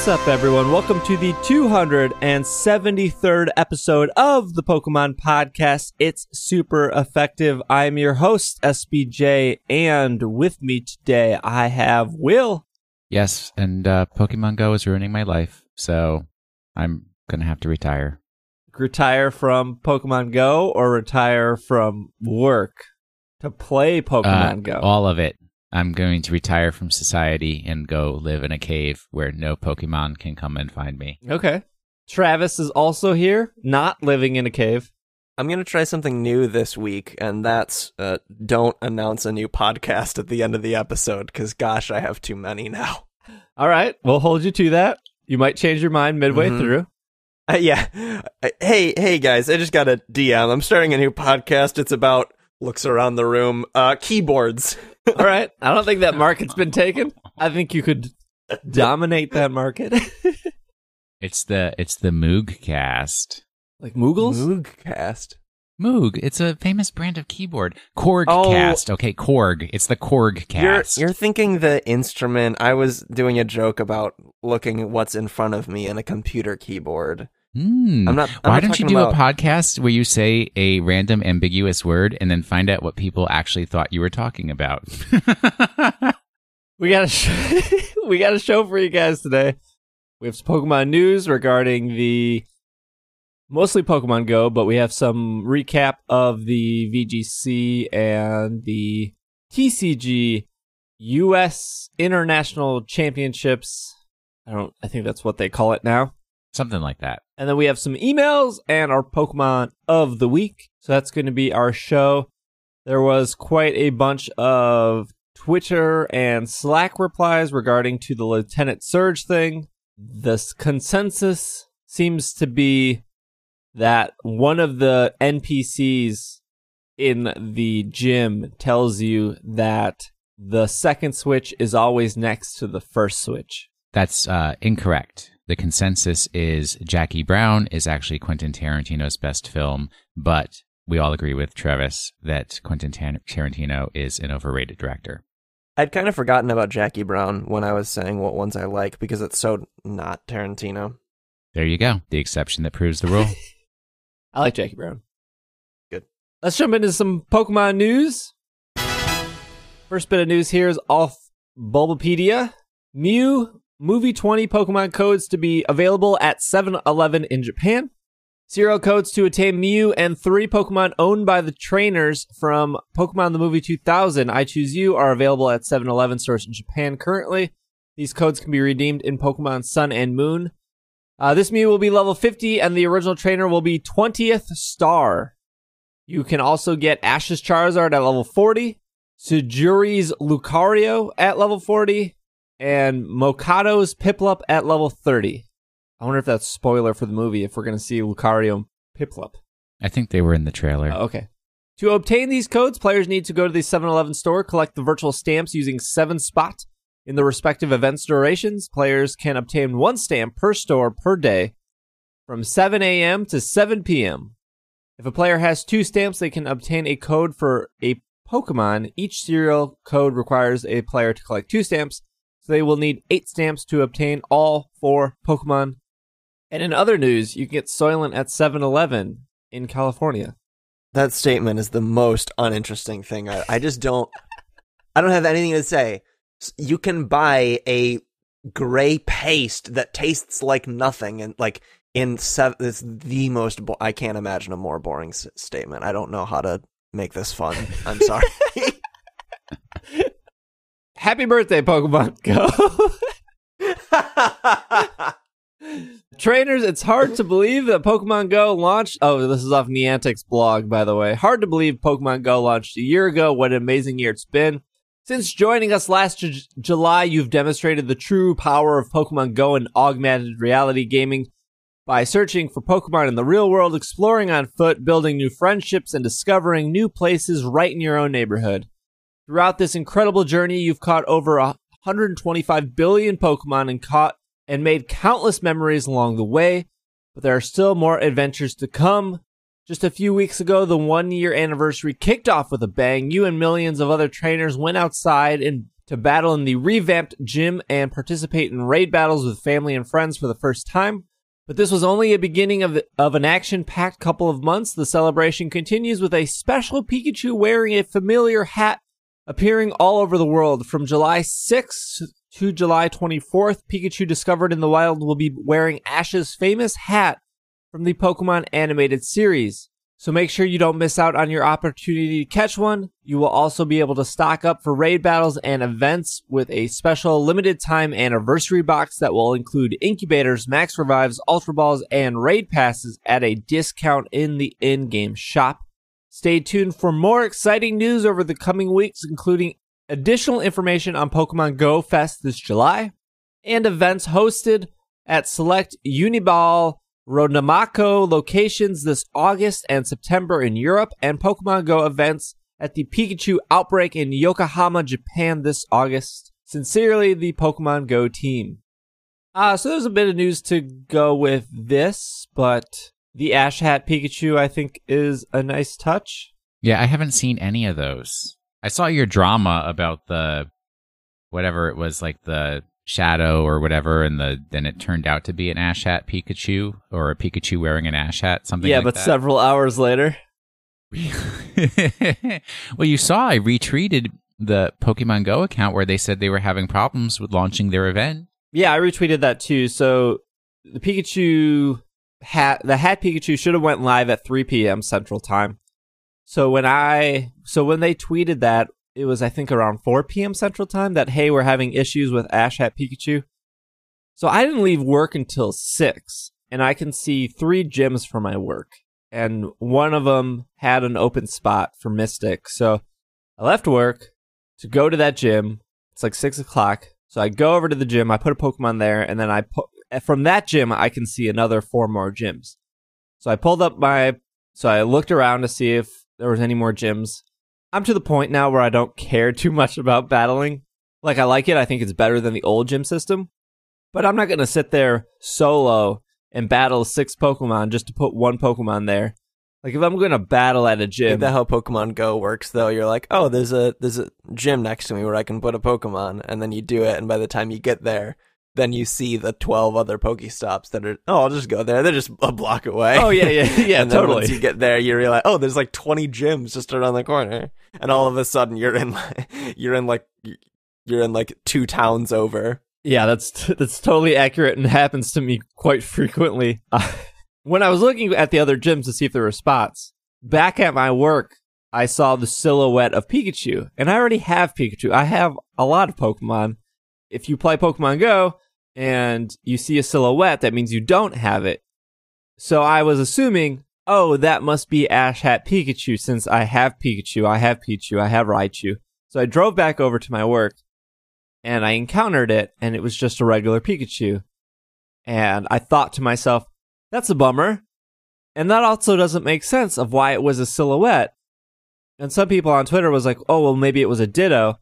What's up, everyone? Welcome to the 273rd episode of the Pokemon Podcast. It's super effective. I'm your host, SBJ, and with me today I have Will. Yes, and uh, Pokemon Go is ruining my life, so I'm gonna have to retire. Retire from Pokemon Go or retire from work to play Pokemon Uh, Go? All of it. I'm going to retire from society and go live in a cave where no Pokemon can come and find me. Okay. Travis is also here, not living in a cave. I'm going to try something new this week, and that's uh, don't announce a new podcast at the end of the episode, because gosh, I have too many now. All right, we'll hold you to that. You might change your mind midway Mhm. through. Uh, yeah. Uh, hey, hey guys, I just got a DM. I'm starting a new podcast. It's about looks around the room, uh, keyboards. All right. I don't think that market's been taken. I think you could dominate that market. It's the it's the Moog Cast. like Moogles? Moogcast. Moog. It's a famous brand of keyboard. Korg Oh. Cast. Okay, Korg. It's the Korg You're, Cast. you're thinking the instrument. I was doing a joke about looking what's in front of me in a computer keyboard. Hmm. I'm not. I'm Why not don't you do about, a podcast where you say a random ambiguous word and then find out what people actually thought you were talking about? We got a sh- we got a show for you guys today. We have some Pokemon news regarding the mostly Pokemon Go, but we have some recap of the VGC and the TCG US International Championships. I don't I think that's what they call it now. Something like that. And then we have some emails and our Pokemon of the week. So that's going to be our show. There was quite a bunch of Twitter and Slack replies regarding to the Lieutenant Surge thing. The consensus seems to be that one of the NPCs in the gym tells you that the second switch is always next to the first switch. That's uh, incorrect. The consensus is Jackie Brown is actually Quentin Tarantino's best film, but we all agree with Travis that Quentin Tar- Tarantino is an overrated director. I'd kind of forgotten about Jackie Brown when I was saying what ones I like because it's so not Tarantino. There you go. The exception that proves the rule. I like Jackie Brown. Good. Let's jump into some Pokemon news. First bit of news here is off Bulbapedia. Mew Movie 20 Pokemon codes to be available at 7-Eleven in Japan. Serial codes to attain Mew and three Pokemon owned by the trainers from Pokemon the Movie 2000 I Choose You are available at 7-Eleven stores in Japan currently. These codes can be redeemed in Pokemon Sun and Moon. Uh, this Mew will be level 50, and the original trainer will be 20th star. You can also get Ash's Charizard at level 40, Sujuri's Lucario at level 40, and Makoto's Piplup at level 30. I wonder if that's spoiler for the movie if we're going to see Lucario Piplup. I think they were in the trailer. Oh, okay. To obtain these codes, players need to go to the 7 Eleven store, collect the virtual stamps using 7 Spot. In the respective events' durations, players can obtain one stamp per store per day from 7 a.m. to 7 p.m. If a player has two stamps, they can obtain a code for a Pokemon. Each serial code requires a player to collect two stamps, so they will need eight stamps to obtain all four Pokemon. And in other news, you can get Soylent at 7 Eleven in California. That statement is the most uninteresting thing. I, I just don't. I don't have anything to say. You can buy a gray paste that tastes like nothing, and like in seven, it's the most. Bo- I can't imagine a more boring s- statement. I don't know how to make this fun. I'm sorry. Happy birthday, Pokemon Go. Trainers, it's hard to believe that Pokemon Go launched. Oh, this is off Niantic's blog, by the way. Hard to believe Pokemon Go launched a year ago. What an amazing year it's been. Since joining us last Ju- July, you've demonstrated the true power of Pokemon Go and augmented reality gaming by searching for Pokemon in the real world, exploring on foot, building new friendships, and discovering new places right in your own neighborhood. Throughout this incredible journey, you've caught over 125 billion Pokemon and caught and made countless memories along the way, but there are still more adventures to come. Just a few weeks ago, the one year anniversary kicked off with a bang. You and millions of other trainers went outside to battle in the revamped gym and participate in raid battles with family and friends for the first time. But this was only a beginning of, of an action packed couple of months. The celebration continues with a special Pikachu wearing a familiar hat appearing all over the world. From July 6th to July 24th, Pikachu discovered in the wild will be wearing Ash's famous hat from the Pokemon animated series. So make sure you don't miss out on your opportunity to catch one. You will also be able to stock up for raid battles and events with a special limited time anniversary box that will include incubators, max revives, ultra balls, and raid passes at a discount in the in-game shop. Stay tuned for more exciting news over the coming weeks, including additional information on Pokemon Go Fest this July and events hosted at select Uniball Ronamako locations this August and September in Europe, and Pokemon Go events at the Pikachu Outbreak in Yokohama, Japan this August. Sincerely, the Pokemon Go team. Uh, so there's a bit of news to go with this, but the Ash Hat Pikachu, I think, is a nice touch. Yeah, I haven't seen any of those. I saw your drama about the whatever it was, like the shadow or whatever, and the then it turned out to be an ash hat Pikachu or a Pikachu wearing an ash hat, something. Yeah, like but that. several hours later. well, you saw I retweeted the Pokemon Go account where they said they were having problems with launching their event. Yeah, I retweeted that too. So the Pikachu hat, the hat Pikachu should have went live at 3 p.m. Central Time. So when I, so when they tweeted that, it was I think around 4 p.m. Central Time that hey, we're having issues with Ash Hat Pikachu. So I didn't leave work until six, and I can see three gyms for my work, and one of them had an open spot for Mystic. So I left work to go to that gym. It's like six o'clock. So I go over to the gym. I put a Pokemon there, and then I put from that gym I can see another four more gyms. So I pulled up my. So I looked around to see if there was any more gyms. I'm to the point now where I don't care too much about battling. Like I like it. I think it's better than the old gym system. But I'm not going to sit there solo and battle six Pokemon just to put one Pokemon there. Like if I'm going to battle at a Is gym, that how Pokemon Go works though? You're like, oh, there's a there's a gym next to me where I can put a Pokemon, and then you do it, and by the time you get there, then you see the twelve other Pokestops that are. Oh, I'll just go there. They're just a block away. oh yeah, yeah, yeah, and totally. once you get there, you realize, oh, there's like 20 gyms just around the corner, and all of a sudden you're in, you're in like, you're in like two towns over. Yeah, that's that's totally accurate and happens to me quite frequently. Uh, when I was looking at the other gyms to see if there were spots, back at my work, I saw the silhouette of Pikachu, and I already have Pikachu. I have a lot of Pokemon. If you play Pokemon Go and you see a silhouette, that means you don't have it. So I was assuming, oh, that must be Ash Hat Pikachu since I have Pikachu, I have Pichu, I have Raichu. So I drove back over to my work and I encountered it, and it was just a regular Pikachu. And I thought to myself, that's a bummer. And that also doesn't make sense of why it was a silhouette. And some people on Twitter was like, oh, well, maybe it was a Ditto.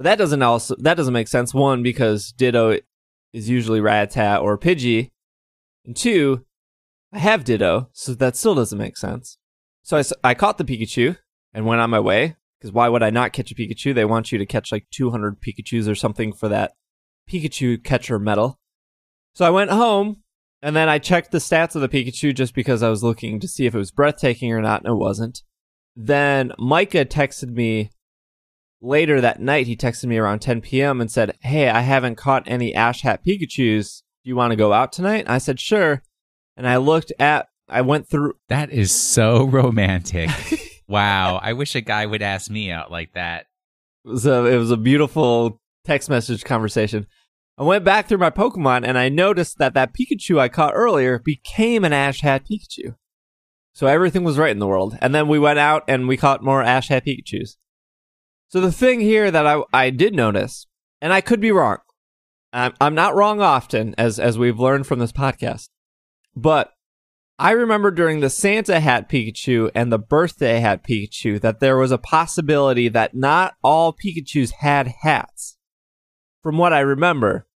But that doesn't also, that doesn't make sense. One, because Ditto is usually Rattata or Pidgey. And two, I have Ditto, so that still doesn't make sense. So I, I caught the Pikachu and went on my way. Because why would I not catch a Pikachu? They want you to catch like 200 Pikachus or something for that Pikachu catcher medal. So I went home and then I checked the stats of the Pikachu just because I was looking to see if it was breathtaking or not, and it wasn't. Then Micah texted me later that night. He texted me around 10 p.m. and said, Hey, I haven't caught any Ash Hat Pikachus. Do you want to go out tonight? I said, Sure. And I looked at, I went through, That is so romantic. wow, I wish a guy would ask me out like that. it was a, it was a beautiful text message conversation. I went back through my Pokemon and I noticed that that Pikachu I caught earlier became an Ash Hat Pikachu. So everything was right in the world. And then we went out and we caught more Ash Hat Pikachus. So the thing here that I, I did notice, and I could be wrong. I'm, I'm not wrong often, as, as we've learned from this podcast. But I remember during the Santa Hat Pikachu and the Birthday Hat Pikachu that there was a possibility that not all Pikachus had hats. From what I remember,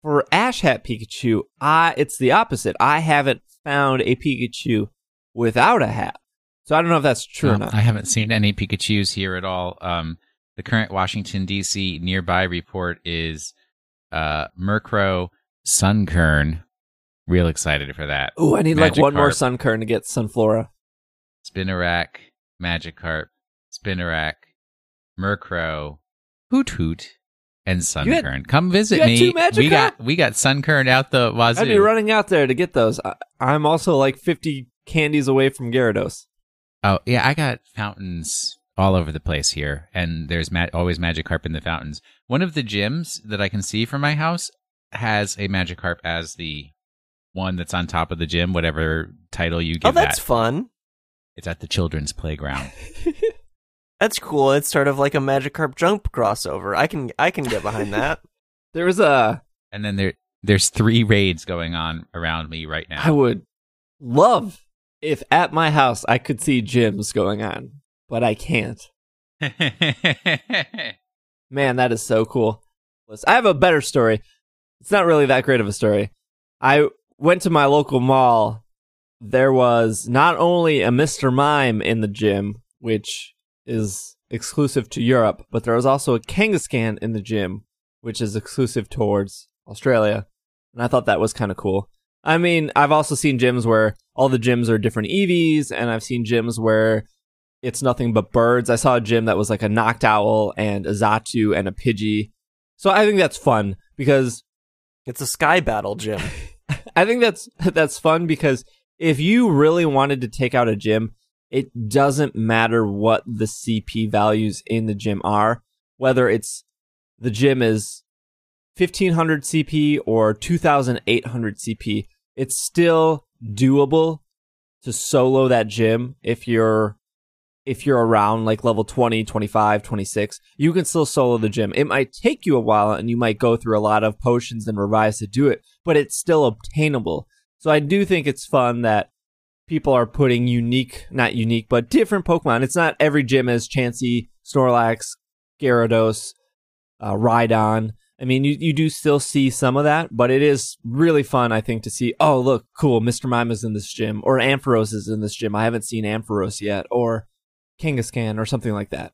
for Ash Hat Pikachu, I it's the opposite. I haven't found a Pikachu without a hat. So I don't know if that's true or Um, not. I haven't seen any Pikachu's here at all. Um, The current Washington D.C. nearby report is uh, Murkrow Sunkern. Real excited for that. Ooh, I need like one more Sunkern to get Sunflora. Spinarak, Magikarp, Spinarak, Murkrow, Hoothoot, and You had- Sunkern. Come visit me. Magikarp? we got we got Sunkern out the wazoo. I'd be running out there to get those. I, I'm also like 50 candies away from Gyarados. Oh yeah, I got fountains all over the place here, and there's ma- always Carp in the fountains. One of the gyms that I can see from my house has a Magikarp as the one that's on top of the gym, whatever title you oh, give Oh, that's that. fun. It's at the children's playground. That's cool. It's sort of like a Magikarp jump crossover. I can I can get behind that. There was a. and then there there's three raids going on around me right now. I would love if at my house I could see gyms going on, but I can't. Man, that is so cool. I have a better story. It's not really that great of a story. I went to my local mall. There was not only a Mr. Mime in the gym, which is exclusive to Europe, but there was also a Kangaskhan in the gym, which is exclusive towards Australia. And I thought that was kind of cool. I mean, I've also seen gyms where all the gyms are different Eevees, and I've seen gyms where it's nothing but birds. I saw a gym that was like a knocked Noctowl and a Xatu and a Pidgey. So I think that's fun because It's a sky battle gym. I think that's that's fun because if you really wanted to take out a gym, it doesn't matter what the CP values in the gym are, whether it's the gym is 1500 CP or 2800 CP. It's still doable to solo that gym if you're if you're around like level 20, 25, 26, you can still solo the gym. It might take you a while and you might go through a lot of potions and revives to do it, but it's still obtainable. So I do think it's fun that people are putting unique, not unique, but different Pokemon. It's not every gym as Chansey, Snorlax, Gyarados, uh, Rhydon. I mean, you, you do still see some of that, but it is really fun, I think, to see, oh, look, cool, Mr. Mime is in this gym, or Ampharos is in this gym. I haven't seen Ampharos yet, or Kangaskhan, or something like that.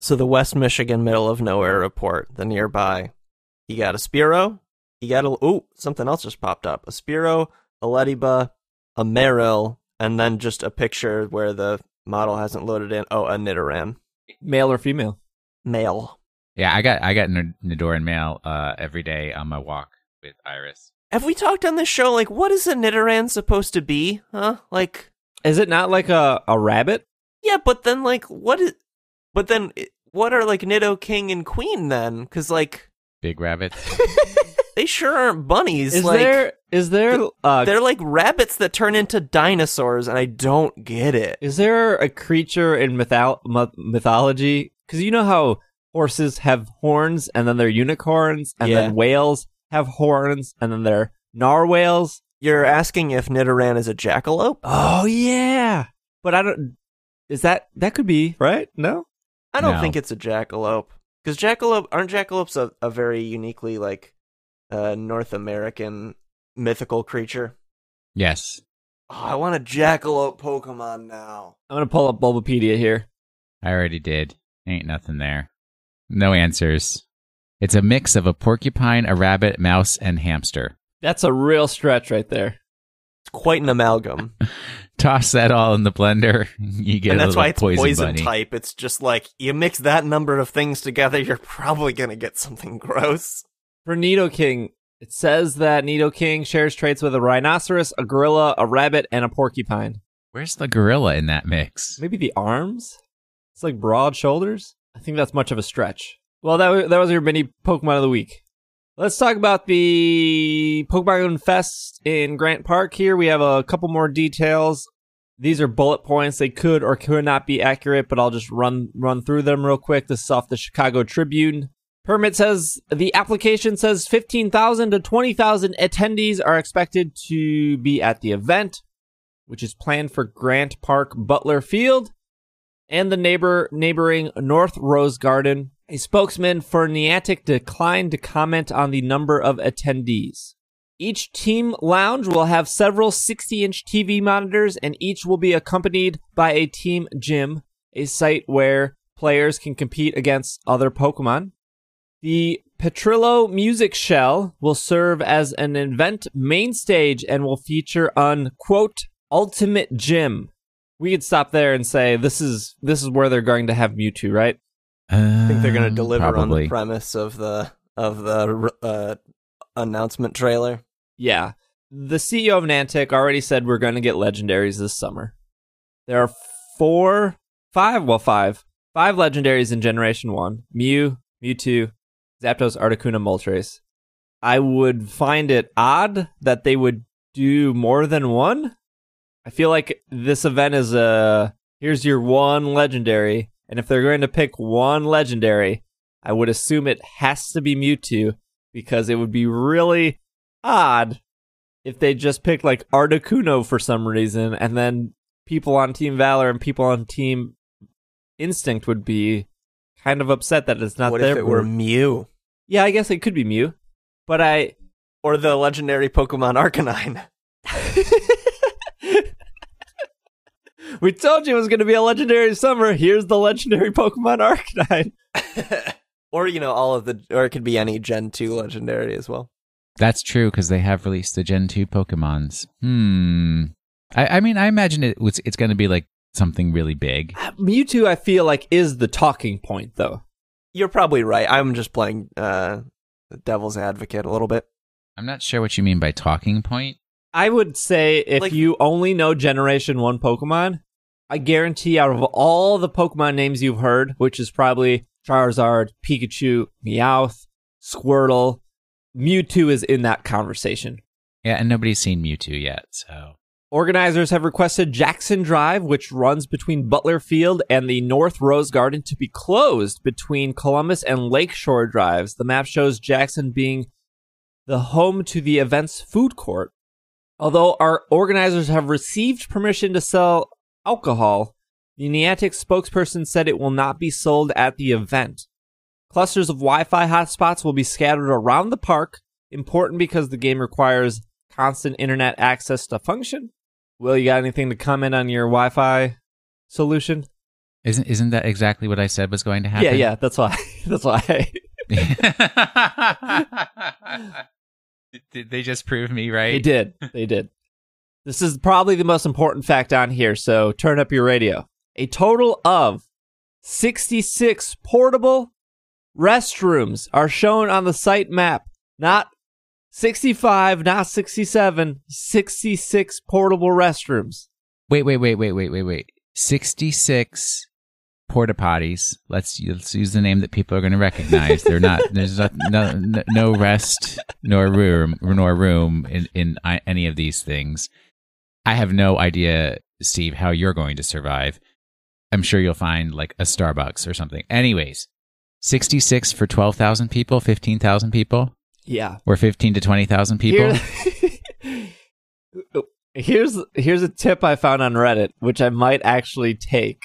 So the West Michigan middle of nowhere report, the nearby. You got a Spearow. You got a ooh, something else just popped up. A Spearow, a Ledyba, a Marill, and then just a picture where the model hasn't loaded in. Oh, a Nidoran. Male or female? Male. yeah, I got I got N- Nidoran male uh, every day on my walk with Iris. Have we talked on this show like what is a Nidoran supposed to be? Huh? Like Is it not like a, a rabbit? Yeah, but then like what is but then what are like Nidoking and Queen then? Cuz like Big rabbit. they sure aren't bunnies. Is like there is there uh they're like rabbits that turn into dinosaurs and I don't get it. is there a creature in mythol- myth- mythology? Because you know how horses have horns and then they're unicorns, and Yeah. then whales have horns and then they're narwhals. You're asking if Nidoran is a jackalope? Oh yeah, but I don't. Is that that could be right? No. I don't No. think it's a jackalope. Because jackalope aren't jackalopes a, a very uniquely like uh, North American mythical creature? yes. Oh, I want a jackalope Pokemon now. I'm gonna pull up Bulbapedia here. I already did. Ain't nothing there. No answers. It's a mix of a porcupine, a rabbit, mouse, and hamster. That's a real stretch right there. It's quite an amalgam. Toss that all in the blender. You get and that's little why it's poison, poison, bunny. type. It's just like you mix that number of things together, you're probably gonna get something gross. For Nidoking, it says that Nidoking shares traits with a rhinoceros, a gorilla, a rabbit, and a porcupine. Where's the gorilla in that mix? Maybe the arms? It's like broad shoulders? I think that's much of a stretch. Well, that, wa- that was your mini Pokemon of the week. Let's talk about the Pokemon Fest in Grant Park here. We have a couple more details. These are bullet points. They could or could not be accurate, but I'll just run run through them real quick. This is off the Chicago Tribune. Permit says the application says 15,000 to 20,000 attendees are expected to be at the event, which is planned for Grant Park Butler Field and the neighbor neighboring North Rose Garden. A spokesman for Niantic declined to comment on the number of attendees. Each team lounge will have several 60-inch TV monitors and each will be accompanied by a team gym, a site where players can compete against other Pokemon. The Petrillo Music Shell will serve as an event main stage and will feature an quote ultimate gym. We could stop there and say this is this is where they're going to have Mewtwo, right? I think they're going to Um, deliver on the premise of the of the uh, announcement trailer. Yeah. The CEO of Niantic already said we're going to get legendaries this summer. There are four, five, well, five, five legendaries in Generation 1 Mew, Mewtwo, Zapdos, Articuno, Moltres. I would find it odd that they would do more than one. I feel like this event is a here's your one legendary, and if they're going to pick one legendary, I would assume it has to be Mewtwo because it would be really odd if they just picked like Articuno for some reason, and then people on Team Valor and people on Team Instinct would be kind of upset that it's not what there. if it were Mew Yeah, I guess it could be Mew, but I or the legendary Pokemon Arcanine? we told you it was going to be a legendary summer. Here's the legendary Pokemon Arcanine. or you know all of the, or it could be any Gen two legendary as well. That's true because they have released the Gen 2 Pokemons. Hmm. I, I mean, I imagine it was, it's going to be like something really big. Mewtwo, I feel like, is the talking point, though. You're probably right. I'm just playing uh, the devil's advocate a little bit. I'm not sure what you mean by talking point. I would say if Like- you only know Generation 1 Pokemon, I guarantee out of all the Pokemon names you've heard, which is probably Charizard, Pikachu, Meowth, Squirtle, Mewtwo is in that conversation. Yeah, and nobody's seen Mewtwo yet, so. Organizers have requested Jackson Drive, which runs between Butler Field and the North Rose Garden, to be closed between Columbus and Lakeshore Drives. The map shows Jackson being the home to the event's food court. Although our organizers have received permission to sell alcohol, the Niantic spokesperson said it will not be sold at the event. Clusters of Wi Fi hotspots will be scattered around the park, important because the game requires constant internet access to function. Will, you got anything to comment on your Wi Fi solution? Isn't isn't that exactly what I said was going to happen? Yeah, yeah, that's why. That's why. Did they just prove me right? They did. They did. This is probably the most important fact on here, so turn up your radio. A total of 66 portable restrooms are shown on the site map. Not 65, not 67, 66 portable restrooms. Wait, wait, wait, wait, wait, wait, wait. Sixty-six porta potties. Let's let's use the name that people are going to recognize. They're not. There's no, no no rest nor room nor room in in any of these things. I have no idea, Steve, how you're going to survive. I'm sure you'll find like a Starbucks or something. Anyways, sixty-six for twelve thousand people, fifteen thousand people, Yeah. or fifteen to twenty thousand people. Here- here's here's a tip I found on Reddit, which I might actually take.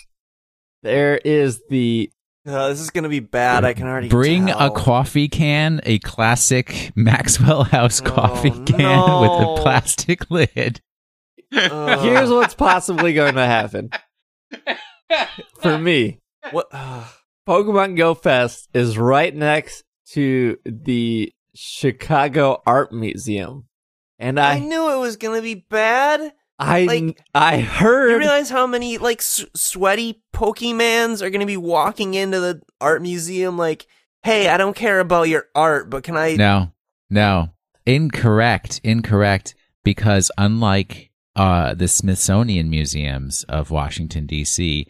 There is the Uh, this is gonna be bad. I can already Bring tell. a coffee can, a classic Maxwell House Oh, coffee can no. with a plastic lid. Ugh. here's what's possibly going to happen for me. what. ugh. Pokemon Go Fest is right next to the Chicago Art Museum, and I I knew it was gonna be bad. I like- I heard You realize how many like s- sweaty Pokemans are gonna be walking into the art museum? Like, hey, I don't care about your art, but can I? No, no. Incorrect. Incorrect. Because unlike uh, the Smithsonian Museums of Washington, D.C.,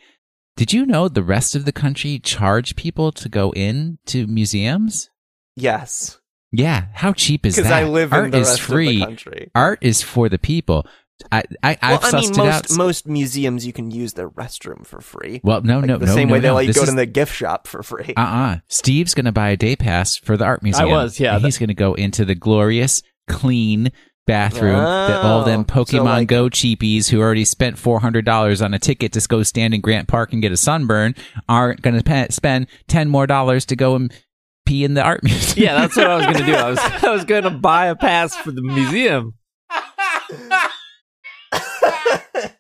did you know the rest of the country charge people to go in to museums? Yes, Yeah. How cheap is that? because I live Art in the is rest free. of the country. Art is for the people. I, I, I've well, I mean, sussed out. most most museums you can use their restroom for free. Well, no, Like no, the no, same no, way they no. let you go is- to the gift shop for free. Uh-uh. Steve's going to buy a day pass for the art museum. I was, yeah, And he's going to go into the glorious, clean bathroom that all them Oh, so Pokemon like- Go cheapies who already spent $400 on a ticket to go stand in Grant Park and get a sunburn aren't going to spend 10 more dollars to go and pee in the art museum. yeah, that's what I was gonna do. I was I was gonna buy a pass for the museum.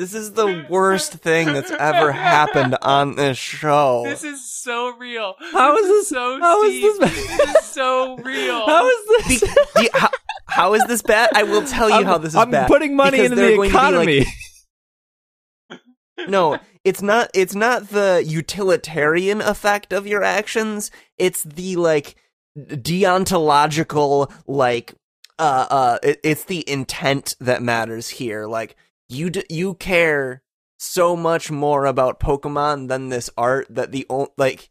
This is the worst thing that's ever happened on this show. This is so real. How is this- so how is Steve. this- This is so real. How is this? do you- how, how is this bad? I will tell you I'm, how this is I'm bad. putting money into the going like, economy. no, it's not it's not the utilitarian effect of your actions. It's the like deontological like uh uh it, it's the intent that matters here. Like you d- you care so much more about Pokemon than this art that the o- like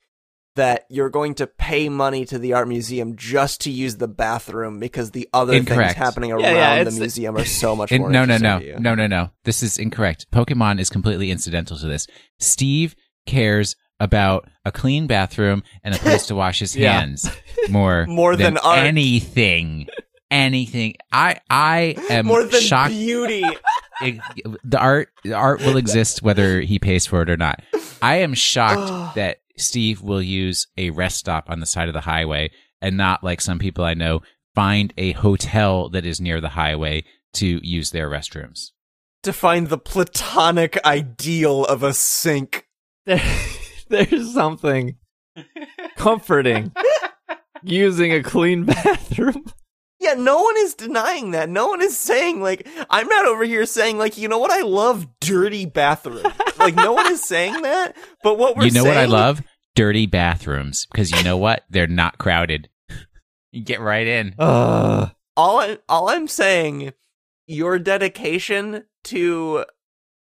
that you're going to pay money to the art museum just to use the bathroom because the other Incorrect. things happening around Yeah, yeah, the museum are so much In- more no, no, interesting no, no, no, no. This is incorrect. Pokemon is completely incidental to this. Steve cares about a clean bathroom and a place to wash his Yeah. hands more More than art. anything. Anything. I I am More than shocked. beauty. it- the art the art will exist whether he pays for it or not. I am shocked that Steve will use a rest stop on the side of the highway and not like some people I know find a hotel that is near the highway to use their restrooms. to find the platonic ideal of a sink. There, there's something comforting using a clean bathroom. Yeah, no one is denying that. No one is saying like I'm not over here saying like you know what I love dirty bathrooms. like no one is saying that. But what we're you know what I love? Dirty bathrooms because you know what? They're not crowded. you get right in. Uh, All I all I'm saying, your dedication to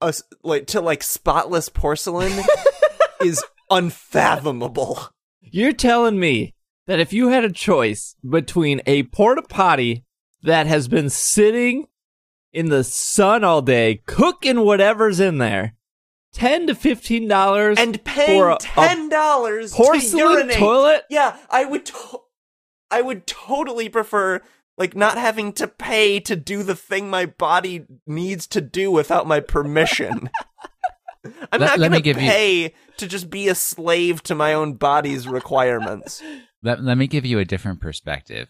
us like to like spotless porcelain is unfathomable. you're telling me that if you had a choice between a porta potty that has been sitting in the sun all day, cooking whatever's in there, ten to fifteen dollars And For paying a- a ten dollars to porcelain urinate. toilet. Yeah, I would. To- I would totally prefer like not having to pay to do the thing my body needs to do without my permission. I'm Let- not gonna give you- pay to just be a slave to my own body's requirements. Let, let me give you a different perspective.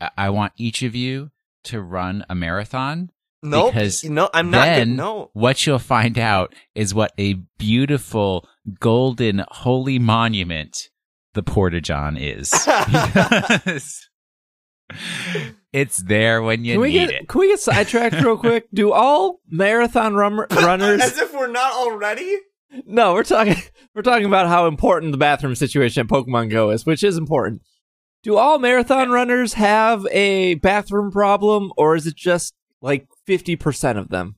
I, I want each of you to run a marathon No, Because no, I'm not. then Good, no, what you'll find out is what a beautiful golden holy monument the Porta John is. Because it's there when you Can we need get it. can we get sidetracked real quick? Do all marathon rum- runners? as if we're not already. No, we're talking we're talking about how important the bathroom situation at Pokemon Go is, which is important. Do all marathon runners have a bathroom problem, or is it just like fifty percent of them?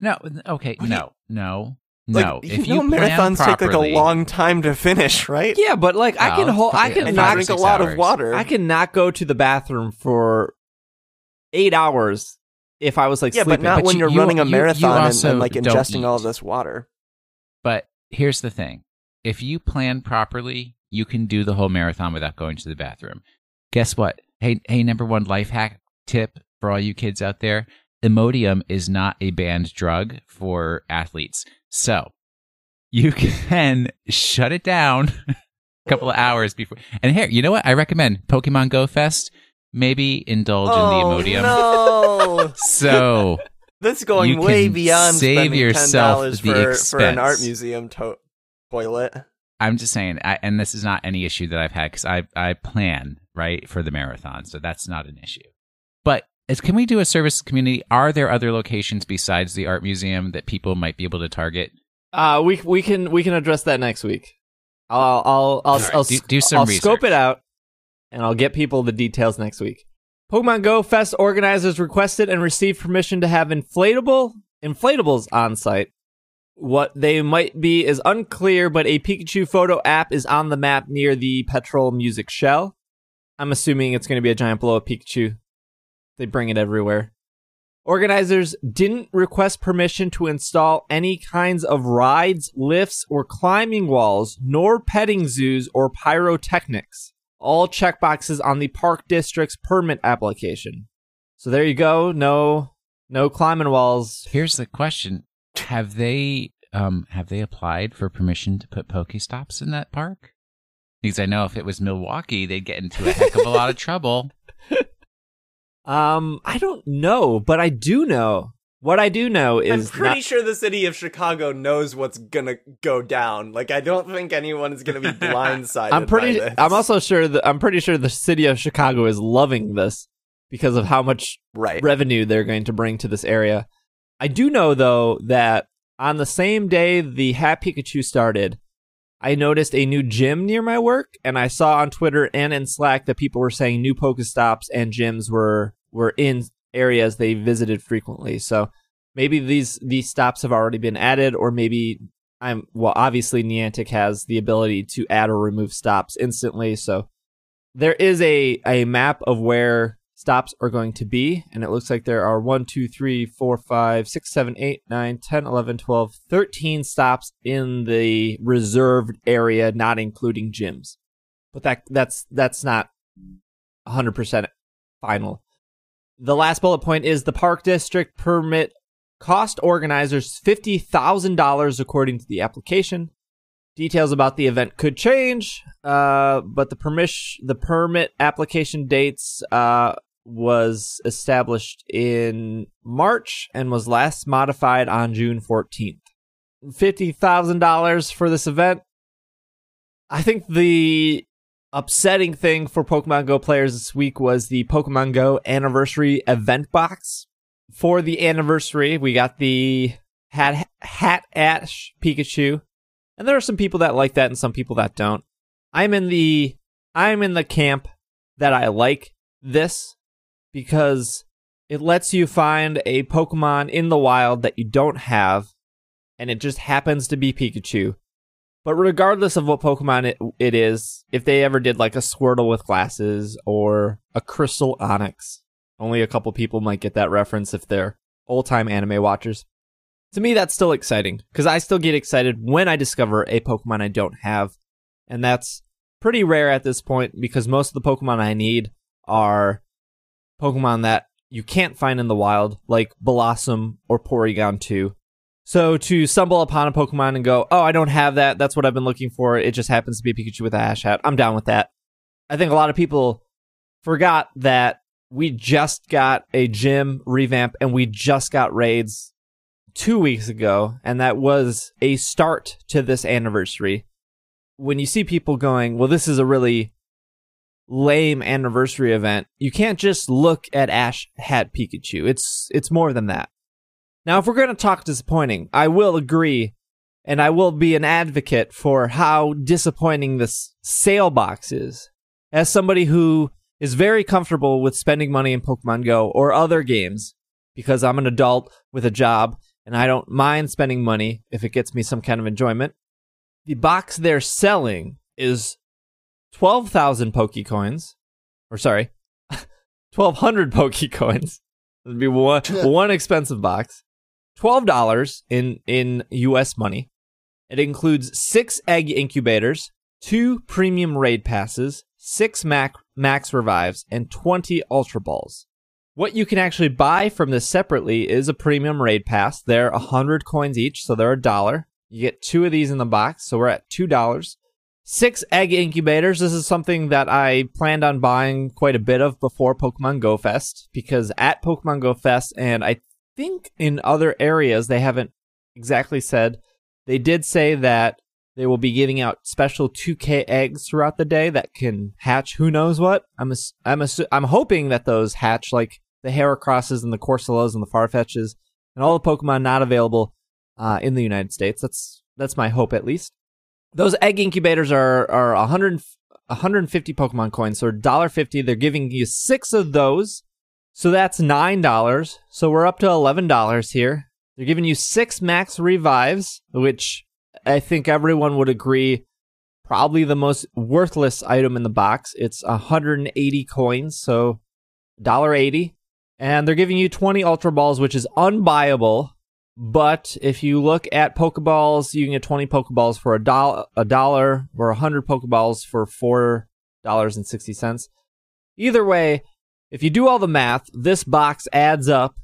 No, okay, What do you- no, no, Like, no. you If know, you plan marathons take like a long time to finish, right? Yeah, but like I can oh, hold, I can and And not, drink a lot hours. of water. I can not go to the bathroom for eight hours if I was like yeah, but not But when you- you're you- running a you- you marathon and, and like don't ingesting all eat. this water. But here's the thing: if you plan properly, you can do the whole marathon without going to the bathroom. Guess what? Hey, hey, number one life hack tip for all you kids out there: Imodium is not a banned drug for athletes, so you can shut it down a couple of hours before. And here, you know what? I recommend Pokemon Go Fest. Maybe indulge oh in the oh, Imodium. no! So That's going You way can beyond save spending yourself $10 the for, for an art museum to- toilet. I'm just saying, I, and this is not any issue that I've had because I I plan right for the marathon, so that's not an issue. But is, can we do a service community? Are there other locations besides the art museum that people might be able to target? Uh, we we can we can address that next week. I'll I'll I'll, right, I'll, do- do some I'll scope it out, and I'll get people the details next week. Pokemon Go Fest organizers requested and received permission to have inflatable inflatables on site. What they might be is unclear, but a Pikachu photo app is on the map near the Petrillo Music Shell. I'm assuming it's going to be a giant blow up Pikachu. They bring it everywhere. Organizers didn't request permission to install any kinds of rides, lifts, or climbing walls, nor petting zoos or pyrotechnics. All checkboxes on the Park District's permit application. So there you go. No, no climbing walls. Here's the question: Have they um have they applied for permission to put Pokestops in that park? Because I know if it was Milwaukee, they'd get into a heck of a lot of trouble. Um, I don't know, but I do know What I do know is I'm pretty not- sure the city of Chicago knows what's gonna go down. Like, I don't think anyone is gonna be blindsided. I'm pretty. By this. I'm also sure that I'm pretty sure the city of Chicago is loving this because of how much right. revenue they're going to bring to this area. I do know though that on the same day the Hat Pikachu started, I noticed a new gym near my work, and I saw on Twitter and in Slack that people were saying new Pokestops and gyms were were in areas they visited frequently. So maybe these these stops have already been added, or maybe I'm well. Obviously, Niantic has the ability to add or remove stops instantly, so there is a a map of where stops are going to be, and it looks like there are 1, 2, 3, 4, 5, 6, 7, 8, 9, 10, 11, 12, 13 stops in the reserved area, not including gyms. But that that's that's not 100% final. The last bullet point is the park district permit cost organizers $50,000 according to the application. Details about the event could change, uh, but the permission the permit application dates uh, was established in March and was last modified on June 14th. $50,000 for this event. I think the upsetting thing for Pokemon Go players this week was the Pokemon Go anniversary event box. For the anniversary, we got the Hat Hat Ash Pikachu. And there are some people that like that and some people that don't. I'm in the I'm in the camp that I like this because it lets you find a Pokemon in the wild that you don't have and it just happens to be Pikachu. But regardless of what Pokemon it, it is, if they ever did like a Squirtle with glasses or a Crystal Onyx, only a couple people might get that reference if they're old time anime watchers. To me, that's still exciting because I still get excited when I discover a Pokemon I don't have. And that's pretty rare at this point because most of the Pokemon I need are Pokemon that you can't find in the wild, like Bellossom or Porygon 2. So to stumble upon a Pokemon and go, oh, I don't have that. That's what I've been looking for. It just happens to be Pikachu with a hat. I'm down with that. I think a lot of people forgot that we just got a gym revamp and we just got raids two weeks ago, and that was a start to this anniversary. When you see people going, well, this is a really lame anniversary event, you can't just look at Ash Hat Pikachu. It's it's more than that. Now, if we're going to talk disappointing, I will agree and I will be an advocate for how disappointing this sale box is. As somebody who is very comfortable with spending money in Pokemon Go or other games, because I'm an adult with a job and I don't mind spending money if it gets me some kind of enjoyment. The box they're selling is 12,000 Pokecoins, or sorry, 1,200 Pokecoins. That'd be one, one expensive box. $12 in, in US money. It includes six egg incubators, two premium raid passes, six mac- max revives, and 20 ultra balls. What you can actually buy from this separately is a premium raid pass. They're 100 coins each, so they're a dollar. You get two of these in the box, so we're at $2. Six egg incubators. This is something that I planned on buying quite a bit of before Pokemon Go Fest because at Pokemon Go Fest, and I think in other areas they haven't exactly said, they did say that they will be giving out special 2K eggs throughout the day that can hatch who knows what. I'm ass- I'm assu- I'm hoping that those hatch like the Heracrosses and the Corsolas and the Farfetches and all the Pokemon not available uh, in the United States. That's that's my hope at least. Those egg incubators are are 100 150 Pokemon coins, so $1.50. They're giving you six of those. So that's $9. So we're up to $11 here. They're giving you six max revives, which I think everyone would agree probably the most worthless item in the box. It's 180 coins, so $1.80. And they're giving you 20 Ultra Balls, which is unbuyable. But if you look at Pokeballs, you can get 20 Pokeballs for a dollar, a dollar or 100 Pokeballs for $4.60. Either way, if you do all the math, this box adds up,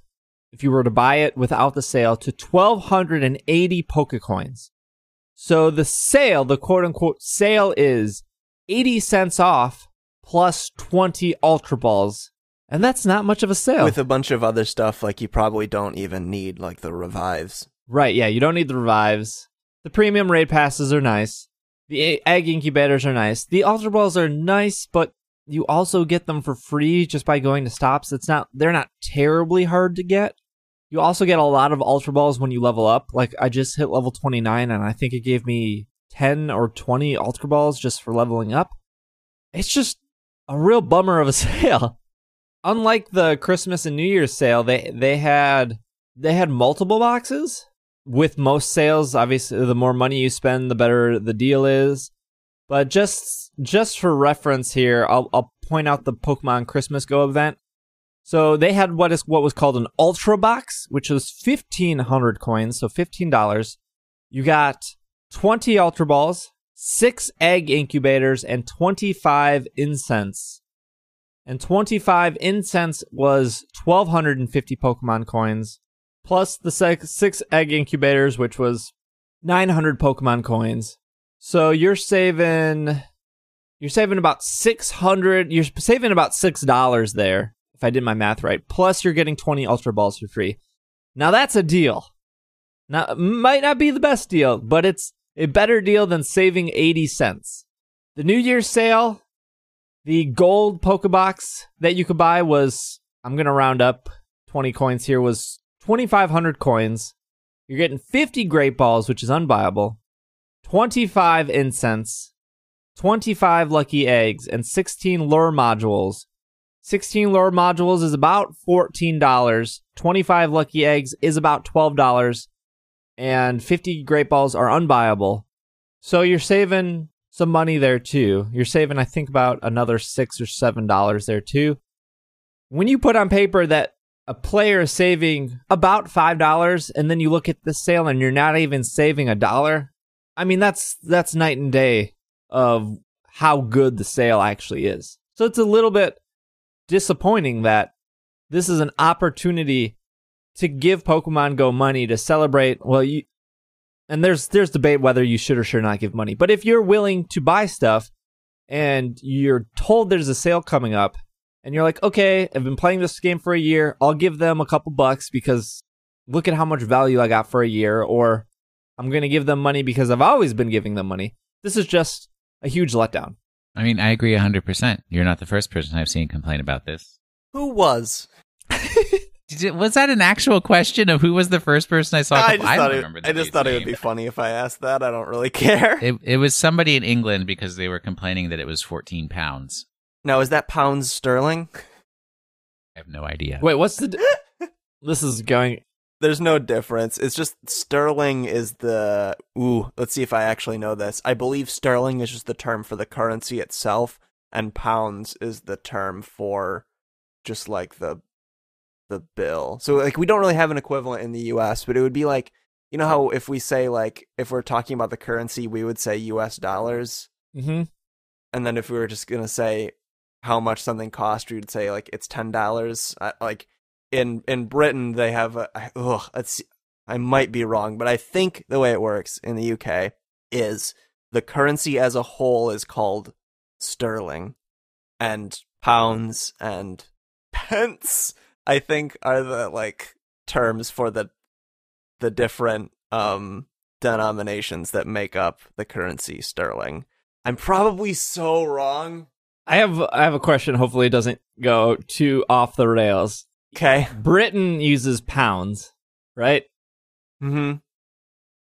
if you were to buy it without the sale, to 1,280 Pokecoins. So the sale, the quote unquote sale, is 80 cents off plus 20 Ultra Balls And that's not much of a sale. With a bunch of other stuff, like you probably don't even need like the revives. right, yeah, you don't need the revives. The premium raid passes are nice. The egg incubators are nice. The ultra balls are nice, but you also get them for free just by going to stops. It's not they're not terribly hard to get. You also get a lot of ultra balls when you level up. Like I just hit level 29 and I think it gave me 10 or 20 ultra balls just for leveling up. It's just a real bummer of a sale. Unlike the Christmas and New Year's sale, they they had they had multiple boxes. With most sales, obviously the more money you spend, the better the deal is. But just just for reference here, I'll I'll point out the Pokemon Christmas Go event. So they had what is what was called an Ultra Box, which was fifteen hundred coins, so fifteen dollars. You got twenty Ultra Balls, six Egg Incubators, and twenty-five Incense. And twenty-five Incense was twelve hundred and fifty Pokemon coins, plus the six, Egg Incubators, which was nine hundred Pokemon coins. So you're saving you're saving about 600 you're saving about $6 there if I did my math right. Plus you're getting 20 ultra balls for free. Now that's a deal. Now might not be the best deal, but it's a better deal than saving 80 cents. The New Year's sale, the gold Pokebox that you could buy was I'm going to round up 20 coins here was 2500 coins. You're getting 50 great balls, which is unbuyable. 25 incense, 25 lucky eggs, and 16 lure modules. 16 lure modules is about $14. 25 lucky eggs is about $12. And 50 great balls are unbuyable. So you're saving some money there too. You're saving, I think, about another 6 or $7 there too. When you put on paper that a player is saving about $5 and then you look at the sale and you're not even saving a dollar, I mean that's that's night and day of how good the sale actually is. So it's a little bit disappointing that this is an opportunity to give Pokemon Go money to celebrate. Well, you and there's there's debate whether you should or should not give money. But if you're willing to buy stuff and you're told there's a sale coming up and you're like, "Okay, I've been playing this game for a year. I'll give them a couple bucks because look at how much value I got for a year or I'm going to give them money because I've always been giving them money." This is just a huge letdown. I mean, I agree 100%. You're not the first person I've seen complain about this. Who was? Did you, was that an actual question of who was the first person I saw? I just I thought it, I just thought it would be funny if I asked that. I don't really care. It, it was somebody in England because they were complaining that it was 14 pounds. now is that pounds sterling? I have no idea. Wait, what's the? d- this is going. There's no difference. It's just sterling is the ooh. Let's see if I actually know this. I believe sterling is just the term for the currency itself, and pounds is the term for just like the the bill. So like we don't really have an equivalent in the U.S., but it would be like you know how if we say like if we're talking about the currency, we would say U.S. dollars, hmm and then if we were just gonna say how much something cost, we would say like it's ten dollars. Like in in Britain, they have a ugh. I might be wrong, but I think the way it works in the UK is the currency as a whole is called sterling, and pounds and pence. I think are the like terms for the the different um denominations that make up the currency sterling. I'm probably so wrong. I have I have a question. Hopefully, it doesn't go too off the rails. Okay. Britain uses pounds, right? Mm-hmm.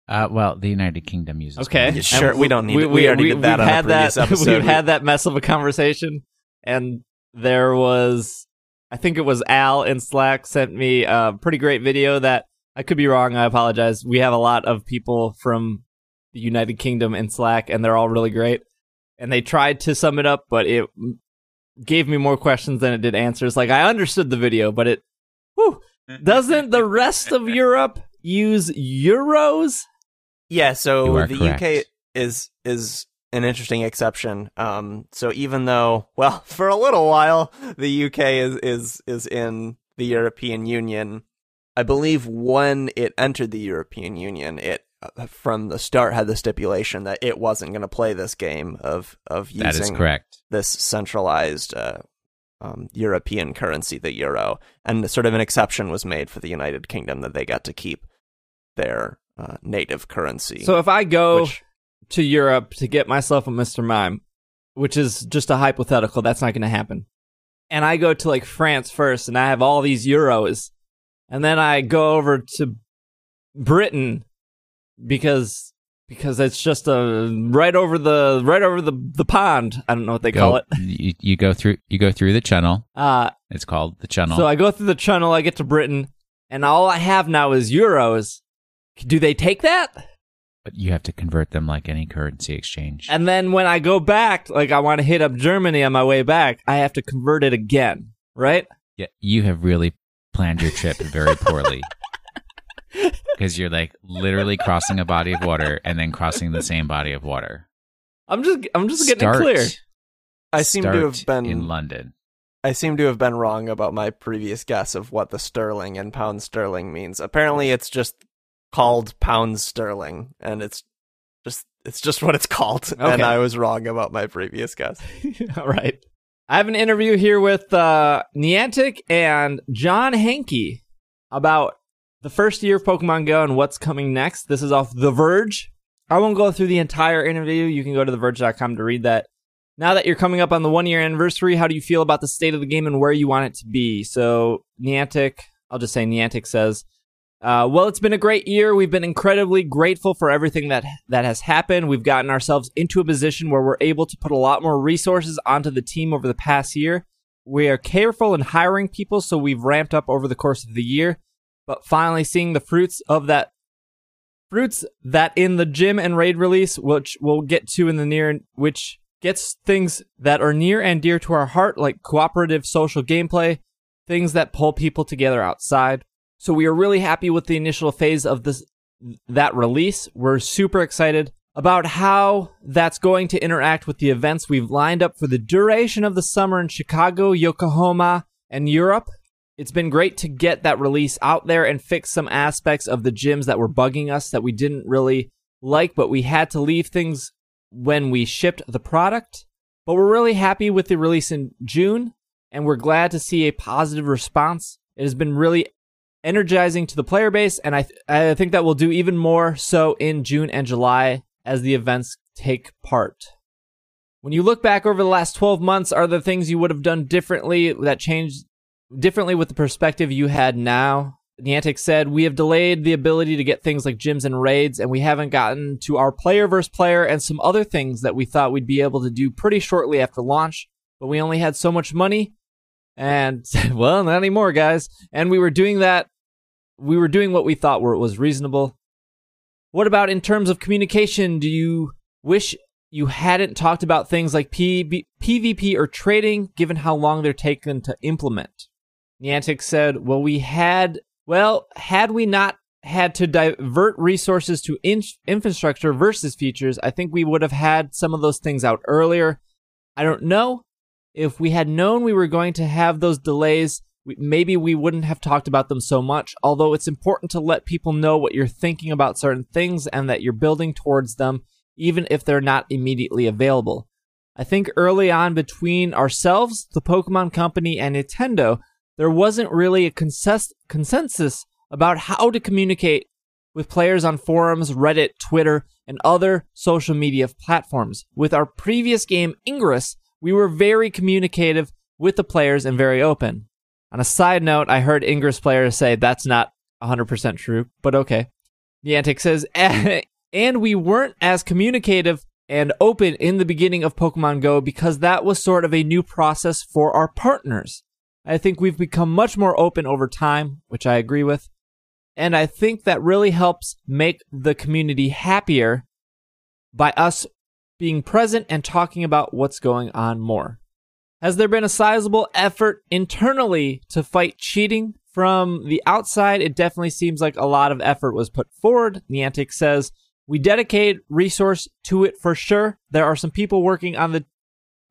Uh, well, the United Kingdom uses. Okay, pounds. Sure, And we don't need it. We already did that we've on a had previous that, episode. We've had that mess of a conversation, and there was, I think it was Al in Slack sent me a pretty great video that I could be wrong. I apologize. We have a lot of people from the United Kingdom in Slack, and they're all really great. And they tried to sum it up, but it gave me more questions than it did answers. Like I understood the video, but it, whew, doesn't the rest of Europe use euros? Yeah, so the correct. UK is is an interesting exception. Um, so even though, well, for a little while the UK is is is in the European Union, I believe when it entered the European Union, it from the start had the stipulation that it wasn't going to play this game of of using That is correct. this centralized uh, um, European currency, the euro, and sort of an exception was made for the United Kingdom that they got to keep their uh, native currency. So if I go which- to Europe to get myself a Mr. Mime, which is just a hypothetical, that's not going to happen. And I go to like France first and I have all these euros. And then I go over to Britain because because it's just a right over the right over the the pond. I don't know what they call it. You, you go through you go through the channel. Uh It's called the channel. so I go through the channel, I get to Britain, and all I have now is euros. Do they take that? but you have to convert them like any currency exchange. And then when I go back, like I want to hit up Germany on my way back, I have to convert it again, right? yeah, you have really planned your trip very poorly. Because you're like literally crossing a body of water and then crossing the same body of water. I'm just I'm just getting Start- it clear. I seem to have been in London. I seem to have been wrong about my previous guess of what the sterling and pound sterling means. Apparently, it's just called pound sterling, and it's just it's just what it's called. Okay. And I was wrong about my previous guess. All right. I have an interview here with uh, Niantic and John Hanke about the first year of Pokemon Go and what's coming next. This is off The Verge. I won't go through the entire interview. You can go to theverge.com to read that. Now that you're coming up on the one year anniversary, how do you feel about the state of the game and where you want it to be? So, Niantic, I'll just say Niantic says, uh, well, it's been a great year. We've been incredibly grateful for everything that that has happened. We've gotten ourselves into a position where we're able to put a lot more resources onto the team over the past year. We are careful in hiring people, so we've ramped up over the course of the year. But finally, seeing the fruits of that fruits that in the gym and raid release, which we'll get to in the near, which gets things that are near and dear to our heart, like cooperative social gameplay, things that pull people together outside. So we are really happy with the initial phase of this that release. We're super excited about how that's going to interact with the events we've lined up for the duration of the summer in Chicago, Yokohama, and Europe. It's been great to get that release out there and fix some aspects of the gyms that were bugging us that we didn't really like, but we had to leave things when we shipped the product. But we're really happy with the release in June, and we're glad to see a positive response. It has been really energizing to the player base, and I th- I think that we'll do even more so in June and July as the events take part. When you look back over the last 12 months, are there things you would have done differently that changed differently with the perspective you had now? Niantic said, We have delayed the ability to get things like gyms and raids, and we haven't gotten to our player versus player and some other things that we thought we'd be able to do pretty shortly after launch, but we only had so much money. And, well, not anymore, guys. And we were doing that. We were doing what we thought were, was reasonable. What about in terms of communication? Do you wish you hadn't talked about things like PB- PvP or trading, given how long they're taken to implement? Niantic said, Well, we had, well, had we not had to divert resources to in- infrastructure versus features, I think we would have had some of those things out earlier. I don't know. If we had known we were going to have those delays, we, maybe we wouldn't have talked about them so much. Although it's important to let people know what you're thinking about certain things and that you're building towards them, even if they're not immediately available. I think early on between ourselves, the Pokemon Company, and Nintendo, there wasn't really a consensus consensus about how to communicate with players on forums, Reddit, Twitter, and other social media platforms. With our previous game, Ingress, we were very communicative with the players and very open. On a side note, I heard Ingress players say that's not 100% true, but okay. Niantic says, and we weren't as communicative and open in the beginning of Pokemon Go because that was sort of a new process for our partners. I think we've become much more open over time, which I agree with. And I think that really helps make the community happier by us being present and talking about what's going on more. Has there been a sizable effort internally to fight cheating? From the outside, it definitely seems like a lot of effort was put forward. Niantic says, we dedicate resource to it for sure. There are some people working on the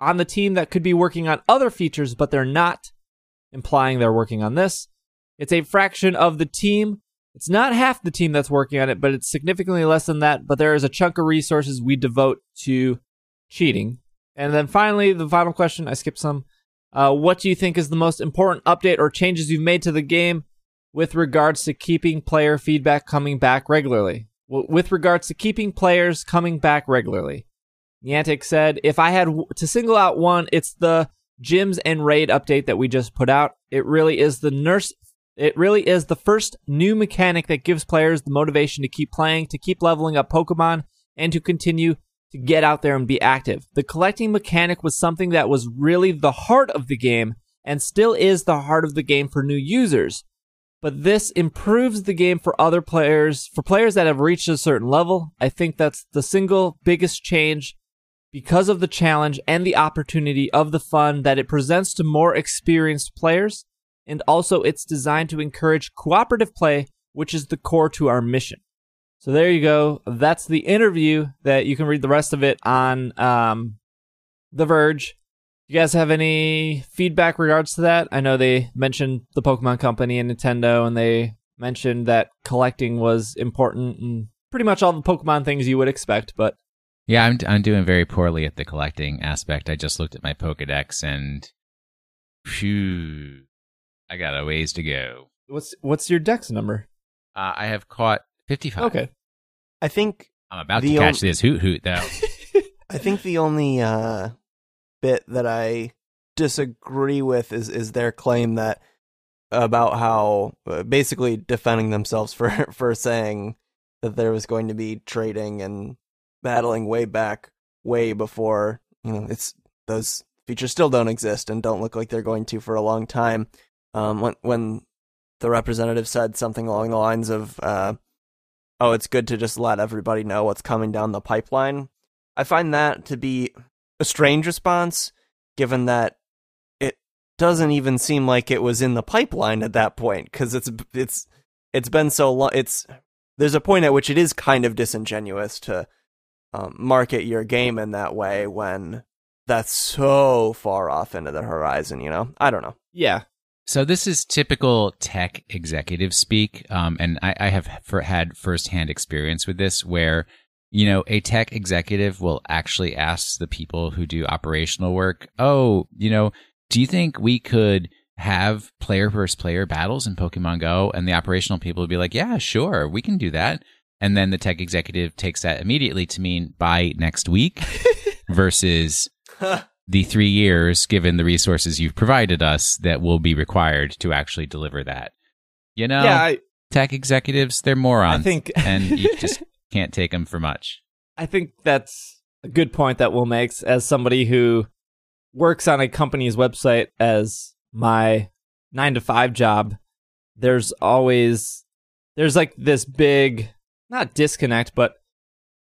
on the team that could be working on other features, but they're not, implying they're working on this. It's a fraction of the team. It's not half the team that's working on it, but it's significantly less than that. But there is a chunk of resources we devote to cheating. And then finally, the final question, I skipped some. Uh, what do you think is the most important update or changes you've made to the game with regards to keeping player feedback coming back regularly? Well, with regards to keeping players coming back regularly, Niantic said, if I had to single out one, it's the gyms and raid update that we just put out. It really is the nurse. It really is the first new mechanic that gives players the motivation to keep playing, to keep leveling up Pokemon, and to continue to get out there and be active. The collecting mechanic was something that was really the heart of the game and still is the heart of the game for new users. But this improves the game for other players, for players that have reached a certain level. I think that's the single biggest change because of the challenge and the opportunity of the fun that it presents to more experienced players. And also, it's designed to encourage cooperative play, which is the core to our mission. So there you go. That's the interview that you can read the rest of it on um, The Verge. You guys have any feedback regards to that? I know they mentioned the Pokemon Company and Nintendo, and they mentioned that collecting was important and pretty much all the Pokemon things you would expect. But Yeah, I'm I'm doing very poorly at the collecting aspect. I just looked at my Pokedex and phew, I got a ways to go. what's what's your Dex number? Uh, I have caught 55. Okay, I think I'm about to catch on- this Hoothoot though. I think the only uh, bit that I disagree with is is their claim that about how uh, basically defending themselves for for saying that there was going to be trading and battling way back way before you know it's those features still don't exist and don't look like they're going to for a long time. Um, when when the representative said something along the lines of, uh, "Oh, it's good to just let everybody know what's coming down the pipeline." I find that to be a strange response, given that it doesn't even seem like it was in the pipeline at that point, because it's it's it's been so long. It's there's a point at which it is kind of disingenuous to um, market your game in that way when that's so far off into the horizon. You know, I don't know. yeah, So this is typical tech executive speak, um, and I, I have for, had firsthand experience with this, where you know a tech executive will actually ask the people who do operational work, "Oh, you know, do you think we could have player versus player battles in Pokemon Go?" And the operational people would be like, "Yeah, sure, we can do that." And then the tech executive takes that immediately to mean by next week versus the three years, given the resources you've provided us, that will be required to actually deliver that. You know, yeah. I, tech executives, they're morons. I think, and you just can't take them for much. I think that's a good point that Will makes as somebody who works on a company's website as my nine to five job. There's always there's like this big not disconnect, but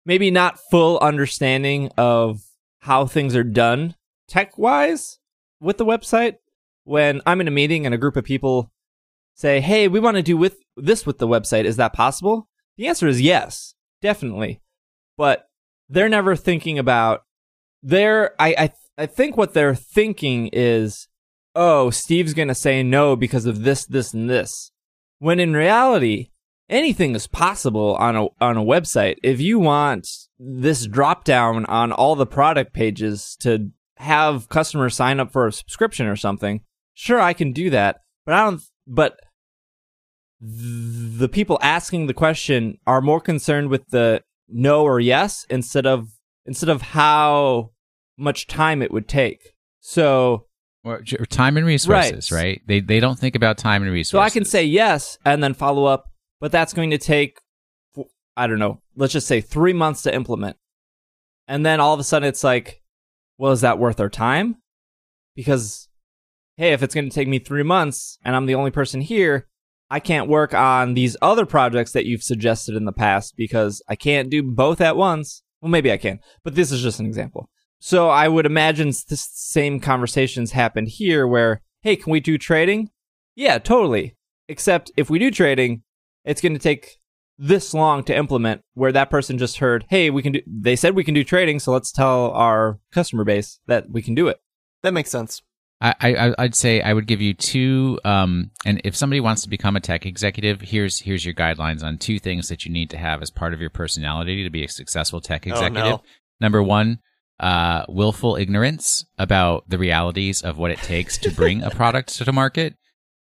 maybe not full understanding of how things are done tech wise with the website. When I'm in a meeting and a group of people say, "Hey, we want to do with this with the website. Is that possible?" The answer is yes, definitely. But they're never thinking about they're I I I think what they're thinking is, "Oh, Steve's going to say no because of this this and this." When in reality, anything is possible on a on a website. If you want this drop down on all the product pages to have customers sign up for a subscription or something, sure I can do that. But I don't but the people asking the question are more concerned with the no or yes instead of instead of how much time it would take. So Or time and resources, Right. right? They they don't think about time and resources. So I can say yes and then follow up, but that's going to take, I don't know, let's just say three months to implement. And then all of a sudden it's like, well, is that worth our time? Because, hey, if it's going to take me three months and I'm the only person here, I can't work on these other projects that you've suggested in the past because I can't do both at once. Well, maybe I can, but this is just an example. So I would imagine the same conversations happened here where, hey, can we do trading? Yeah, totally. Except if we do trading, it's going to take this long to implement where that person just heard, hey, we can do, they said we can do trading. So let's tell our customer base that we can do it. That makes sense. I, I I'd say I would give you two. Um, and if somebody wants to become a tech executive, here's here's your guidelines on two things that you need to have as part of your personality to be a successful tech Oh, no. executive. Number one, uh, willful ignorance about the realities of what it takes to bring a product to the market.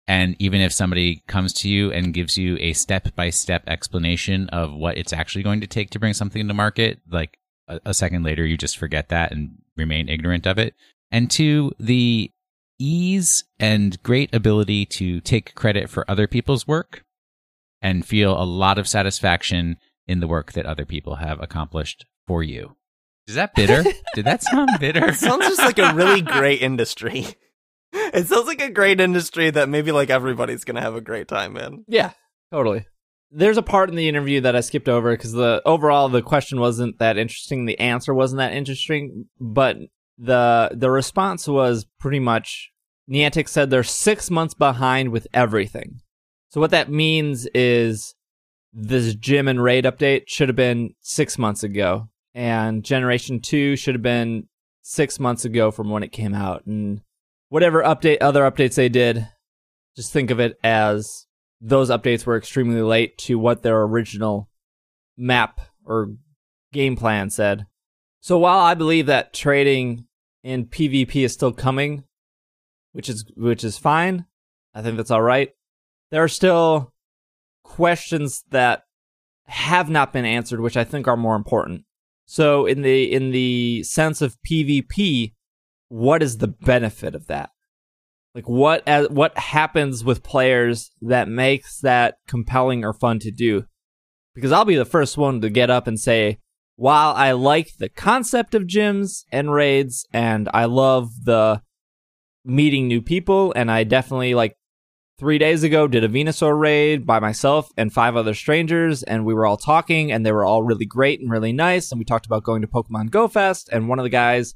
And even if somebody comes to you and gives you a step by step explanation of what it's actually going to take to bring something to market, like a, a second later, you just forget that and remain ignorant of it. And two, the ease and great ability to take credit for other people's work and feel a lot of satisfaction in the work that other people have accomplished for you. Is that bitter? Did that sound bitter? It sounds just like a really great industry. It sounds like a great industry that maybe like everybody's gonna have a great time in. Yeah, totally. There's a part in the interview that I skipped over because the overall the question wasn't that interesting, the answer wasn't that interesting, but the the response was pretty much Niantic said they're six months behind with everything. So what that means is this gym and raid update should have been six months ago, and Generation Two should have been six months ago from when it came out, and whatever update other updates they did, just think of it as those updates were extremely late to what their original map or game plan said. So while I believe that trading in PvP is still coming, which is which is fine, I think that's all right. There are still questions that have not been answered, which I think are more important. So in the in the sense of PvP, what is the benefit of that? Like what as what happens with players that makes that compelling or fun to do? Because I'll be the first one to get up and say, while I like the concept of gyms and raids and I love the meeting new people and I definitely like three days ago did a Venusaur raid by myself and five other strangers, and we were all talking, and they were all really great and really nice. And we talked about going to Pokemon Go Fest, and one of the guys,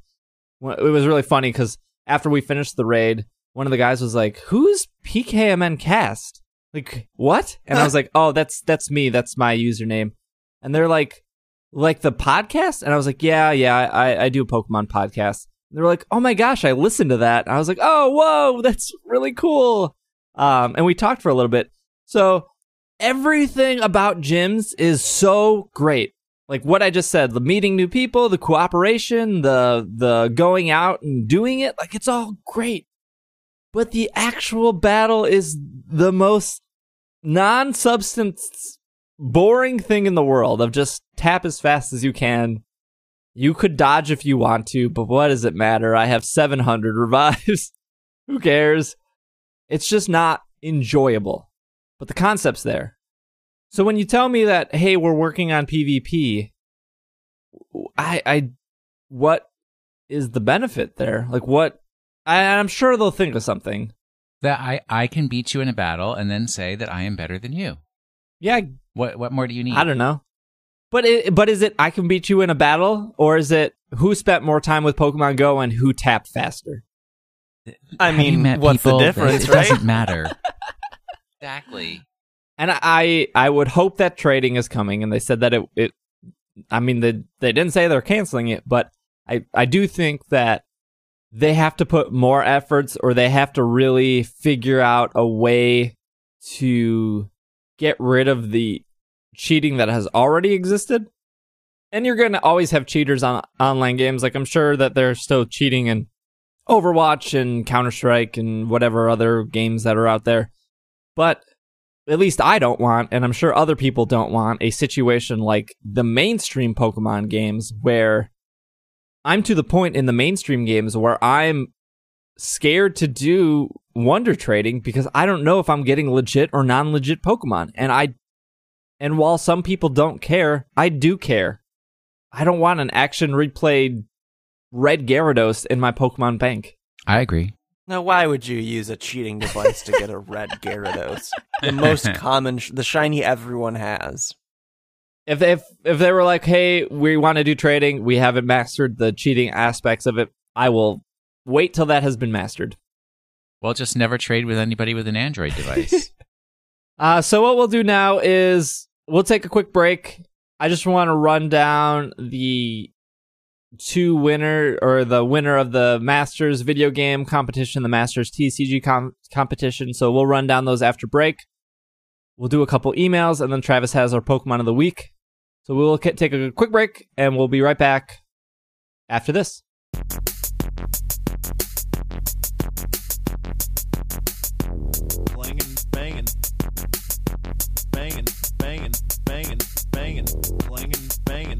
it was really funny because after we finished the raid, one of the guys was like, "Who's PKMN Cast? Like what?" And I was like, "Oh, that's that's me. That's my username." And they're like, "Like the podcast?" And I was like, "Yeah, yeah, I I do a Pokemon podcast." And they're like, "Oh my gosh, I listened to that." And I was like, "Oh, whoa, that's really cool." Um, and we talked for a little bit. So everything about gyms is so great. Like what I just said, the meeting new people, the cooperation, the the going out and doing it, like it's all great. But the actual battle is the most non-substance boring thing in the world of just tap as fast as you can. You could dodge if you want to, but what does it matter? I have 700 revives. Who cares? It's just not enjoyable. But the concept's there. So when you tell me that, hey, we're working on PvP, I, I, what is the benefit there? Like, what? I, I'm sure they'll think of something. That I, I can beat you in a battle and then say that I am better than you. Yeah, What what more do you need? I don't know. But it, but is it I can beat you in a battle, or is it who spent more time with Pokemon Go and who tapped faster? I Have mean, what's the people? difference, It right? doesn't matter. exactly. And I I would hope that trading is coming, and they said that it it. I mean, they they didn't say they're canceling it, but I I do think that they have to put more efforts, or they have to really figure out a way to get rid of the cheating that has already existed. And you're going to always have cheaters on online games. Like I'm sure that they're still cheating in Overwatch and Counter Strike and whatever other games that are out there. But at least I don't want, and I'm sure other people don't want, a situation like the mainstream Pokemon games where I'm to the point in the mainstream games where I'm scared to do wonder trading because I don't know if I'm getting legit or non legit Pokemon. And I and while some people don't care, I do care. I don't want an action replay red Gyarados in my Pokemon bank. I agree. Now, why would you use a cheating device to get a red Gyarados? The most common, sh- the shiny everyone has. If if if they were like, "Hey, we want to do trading. We haven't mastered the cheating aspects of it." I will wait till that has been mastered. Well, just never trade with anybody with an Android device. Uh, so what we'll do now is we'll take a quick break. I just want to run down the two winner or the winner of the Masters video game competition, the Masters TCG com- competition. So we'll run down those after break. We'll do a couple emails, and then Travis has our Pokemon of the week. So we'll k- take a quick break, and we'll be right back after this. Clanging, banging, banging, banging, banging, banging, clanging, banging,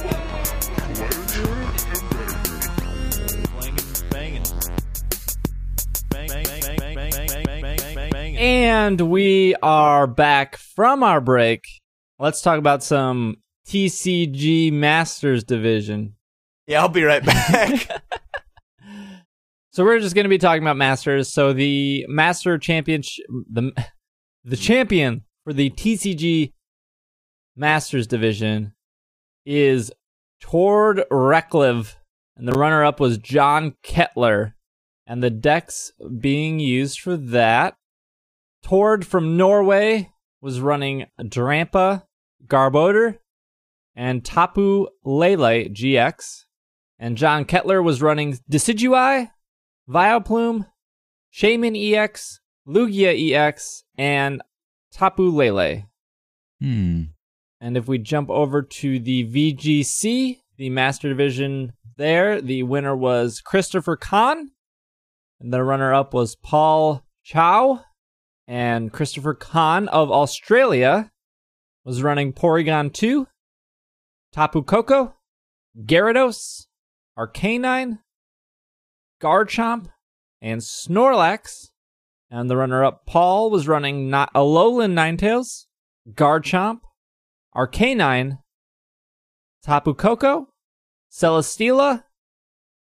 And we are back from our break. Let's talk about some TCG Masters Division. Yeah, I'll be right back. So we're just going to be talking about Masters. So the Master Championship, the the champion for the TCG Masters division is Tord Reklev, and the runner-up was John Kettler, and the decks being used for that. Tord from Norway was running Drampa, Garbodor, and Tapu Lele GX, and John Kettler was running Decidueye, Vileplume, Shaymin EX, Lugia EX, and Tapu Lele. Hmm. And if we jump over to the VGC, the Master Division there, the winner was Christopher Kan. And the runner up was Paul Chow. And Christopher Kan of Australia was running Porygon 2, Tapu Koko, Gyarados, Arcanine, Garchomp, and Snorlax. And the runner up, Paul, was running not Alolan Ninetales, Garchomp, Arcanine, Tapu Koko, Celesteela,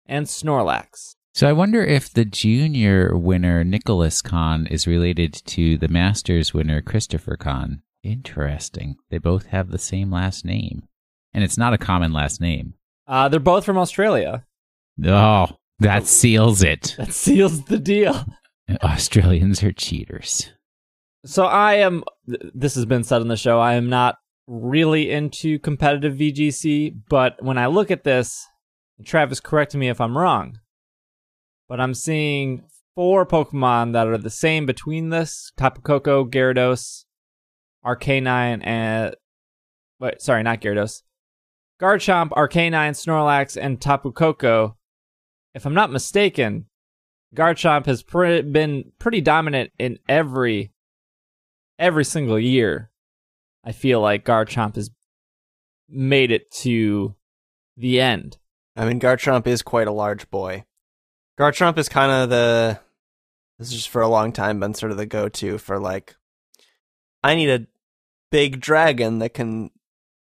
and Snorlax. So I wonder if the junior winner Nicholas Kan is related to the Masters winner Christopher Kan. Interesting. They both have the same last name, and it's not a common last name. Uh, they're both from Australia. Oh, that seals it. That seals the deal. Australians are cheaters. So I am. This has been said on the show. I am not really into competitive VGC, but when I look at this, Travis, correct me if I'm wrong, but I'm seeing four Pokemon that are the same between this: Tapu Koko, Gyarados, Arcanine, and wait, sorry, not Gyarados, Garchomp, Arcanine, Snorlax, and Tapu Koko. If I'm not mistaken, Garchomp has pre- been pretty dominant in every every single year. I feel like Garchomp has made it to the end. I mean, Garchomp is quite a large boy. Garchomp is kind of the. This is just for a long time been sort of the go to for like. I need a big dragon that can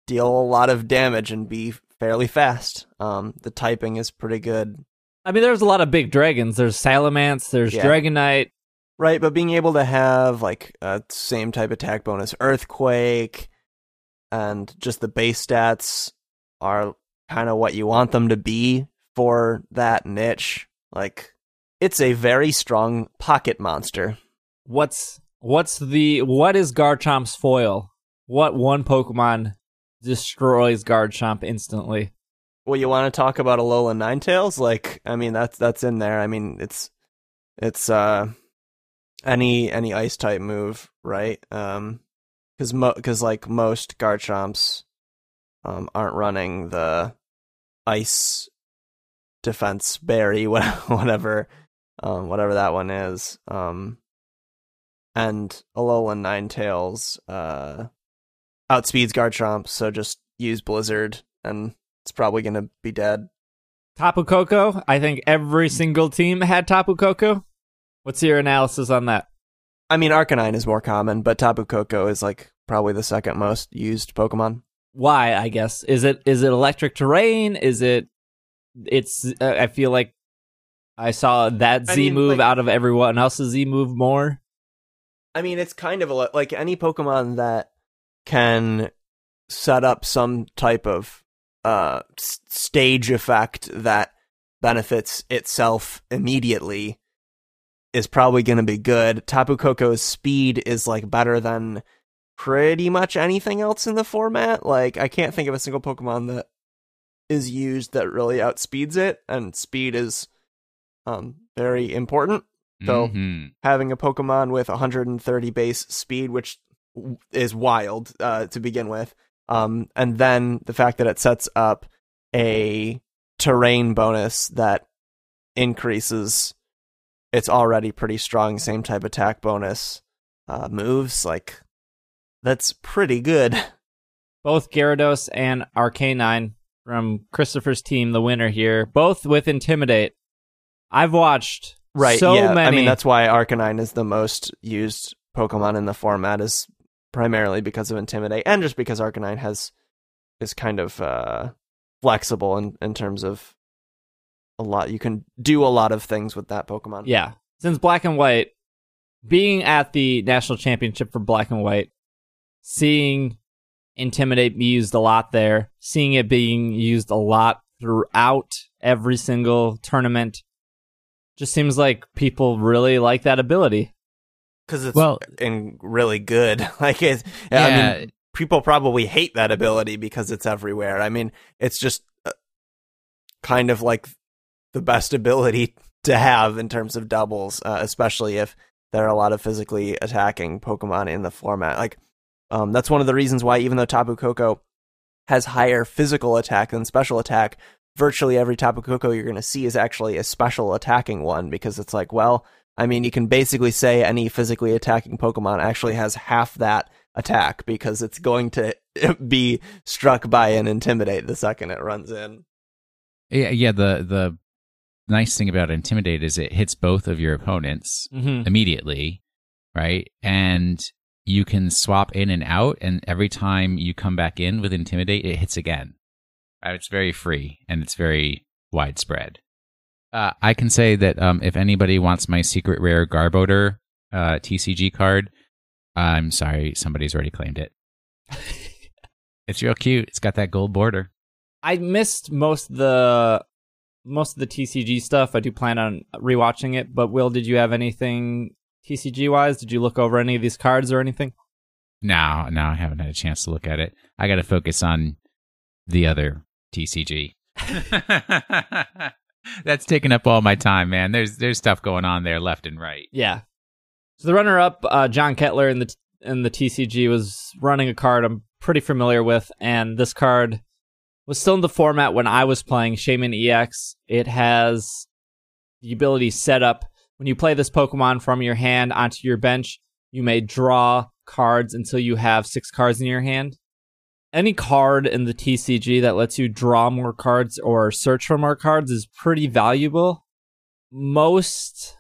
deal a lot of damage and be fairly fast. Um, the typing is pretty good, I mean, there's a lot of big dragons. There's Salamence, there's Yeah. Dragonite. right? But being able to have like a same type attack bonus, Earthquake, and just the base stats are kind of what you want them to be for that niche. Like, it's a very strong pocket monster. What's what's the what is Garchomp's foil? What one Pokemon destroys Garchomp instantly? Well, you want to talk about Alola Ninetales? Like, I mean, that's that's in there. I mean, it's it's uh any any ice type move, right? Um, because mo because like most Garchomps um aren't running the ice defense berry, wha- whatever, um, whatever that one is. Um, and Alolan Ninetales uh outspeeds Garchomp, so just use Blizzard and it's probably gonna be dead. Tapu Koko. I think every single team had Tapu Koko. What's your analysis on that? I mean, Arcanine is more common, but Tapu Koko is like probably the second most used Pokemon. Why? I guess is it is it electric terrain? Is it? It's. Uh, I feel like I saw that I Z mean, move like- out of everyone else's Z move more. I mean, it's kind of a, like any Pokemon that can set up some type of uh stage effect that benefits itself immediately is probably going to be good. Tapu Koko's speed is like better than pretty much anything else in the format. Like I can't think of a single Pokemon that is used that really outspeeds it, and speed is um very important. So Mhm. having a Pokemon with 130 base speed, which is wild uh, to begin with, um, and then the fact that it sets up a terrain bonus that increases its already pretty strong same type attack bonus uh, moves, like that's pretty good. Both Gyarados and Arcanine from Christopher's team, the winner here, both with Intimidate. I've watched Right. so yeah. many. I mean, that's why Arcanine is the most used Pokemon in the format is primarily because of Intimidate and just because Arcanine has is kind of uh flexible in, in terms of a lot you can do a lot of things with that Pokemon. Yeah. Since Black and White, being at the national championship for Black and White, seeing Intimidate be used a lot there, seeing it being used a lot throughout every single tournament, just seems like people really like that ability. Because it's Well- and really good. Like it's I Yeah. mean people probably hate that ability because it's everywhere. I mean, it's just uh, kind of like the best ability to have in terms of doubles, uh, especially if there are a lot of physically attacking Pokemon in the format. Like, um, that's one of the reasons why even though Tapu Koko has higher physical attack than special attack, virtually every Tapu Koko you're going to see is actually a special attacking one because it's like, well, I mean, you can basically say any physically attacking Pokemon actually has half that attack because it's going to be struck by an intimidate the second it runs in. Yeah, yeah. The the nice thing about intimidate is it hits both of your opponents Mm-hmm. immediately, right? And you can swap in and out, and every time you come back in with intimidate, it hits again. Uh, It's very free and it's very widespread. Uh, I can say that um, if anybody wants my secret rare Garbodor uh, TCG card, I'm sorry, somebody's already claimed it. it's real cute. It's got that gold border. I missed most of the most of the TCG stuff. I do plan on rewatching it, but Will, did you have anything TCG wise? Did you look over any of these cards or anything? No, no, I haven't had a chance to look at it. I got to focus on the other TCG. That's taking up all my time, man. There's there's stuff going on there left and right. Yeah. So the runner up, uh, John Kettler in the in the TCG was running a card I'm pretty familiar with, and this card was still in the format when I was playing Shaymin EX. It has the ability set up when you play this Pokemon from your hand onto your bench. You may draw cards until you have six cards in your hand. Any card in the TCG that lets you draw more cards or search for more cards is pretty valuable. Most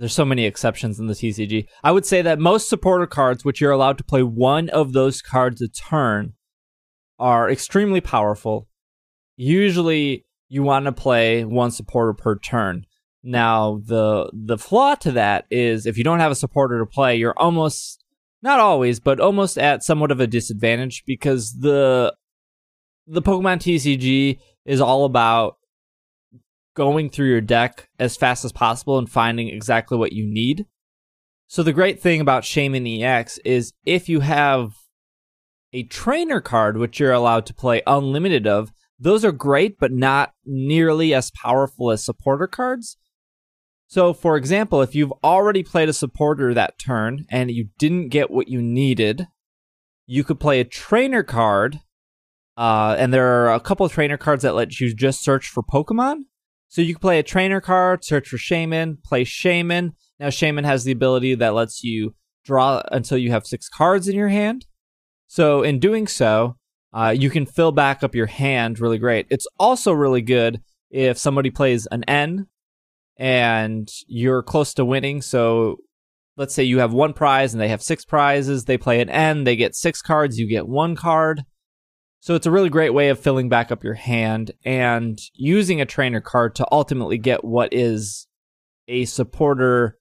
there's so many exceptions in the TCG. I would say that most supporter cards, which you're allowed to play one of those cards a turn, are extremely powerful. Usually, you want to play one supporter per turn. Now, the the flaw to that is if you don't have a supporter to play, you're almost not always, but almost at somewhat of a disadvantage because the the Pokemon TCG is all about going through your deck as fast as possible and finding exactly what you need. So the great thing about Shaymin EX is if you have a trainer card which you're allowed to play unlimited of, those are great but not nearly as powerful as supporter cards. So for example, if you've already played a supporter that turn and you didn't get what you needed, you could play a trainer card uh, and there are a couple of trainer cards that let you just search for Pokemon. So you can play a trainer card, search for Shaymin, play Shaymin. Now Shaymin has the ability that lets you draw until you have six cards in your hand. So in doing so, uh, you can fill back up your hand really great. It's also really good if somebody plays an N and you're close to winning. So let's say you have one prize and they have six prizes. They play an N, they get six cards, you get one card. So it's a really great way of filling back up your hand and using a trainer card to ultimately get what is a supporter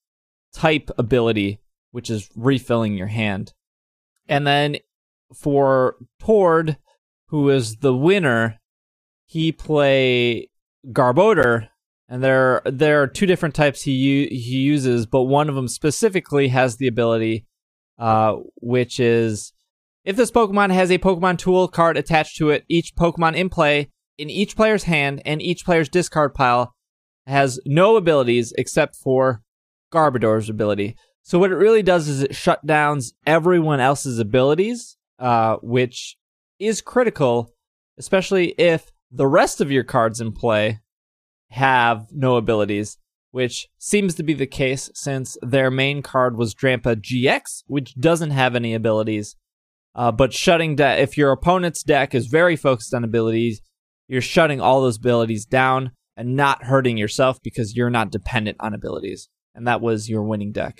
type ability, which is refilling your hand. And then for Tord, who is the winner, he play Garbodor and there there are two different types he u- he uses, but one of them specifically has the ability, uh, which is if this Pokemon has a Pokemon tool card attached to it, each Pokemon in play in each player's hand and each player's discard pile has no abilities except for Garbodor's ability. So what it really does is it shut downs everyone else's abilities, uh, which is critical, especially if the rest of your cards in play have no abilities, which seems to be the case since their main card was Drampa GX, which doesn't have any abilities. Uh, but shutting down, if your opponent's deck is very focused on abilities, you're shutting all those abilities down and not hurting yourself because you're not dependent on abilities. And that was your winning deck.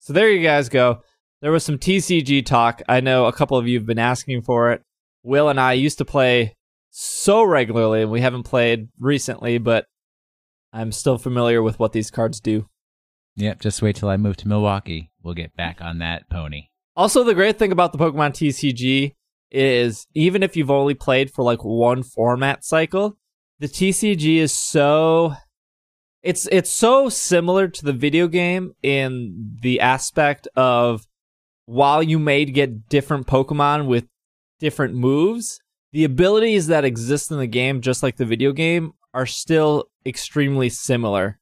So there you guys go. There was some TCG talk. I know a couple of you have been asking for it. Will and I used to play so regularly, and we haven't played recently, but I'm still familiar with what these cards do. Yep, just wait till I move to Milwaukee. We'll get back on that pony. Also, the great thing about the Pokemon TCG is even if you've only played for like one format cycle, the TCG is so it's it's so similar to the video game in the aspect of while you may get different Pokemon with different moves, the abilities that exist in the game, just like the video game, are still extremely similar.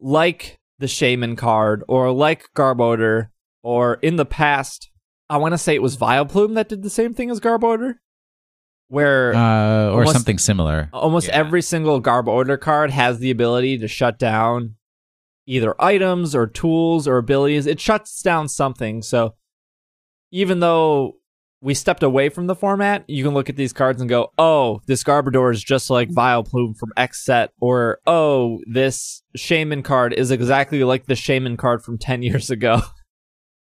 Like the Shaymin card, or like Garbodor, or in the past, I want to say it was Vileplume that did the same thing as Garbodor, where Uh, or Almost- something similar. almost Yeah. every single Garbodor card has the ability to shut down either items or tools or abilities. It shuts down something. So even though we stepped away from the format, you can look at these cards and go, "Oh, this Garbodor is just like mm-hmm. Vileplume from X set," or "Oh, this Shaymin card is exactly like the Shaymin card from ten years ago."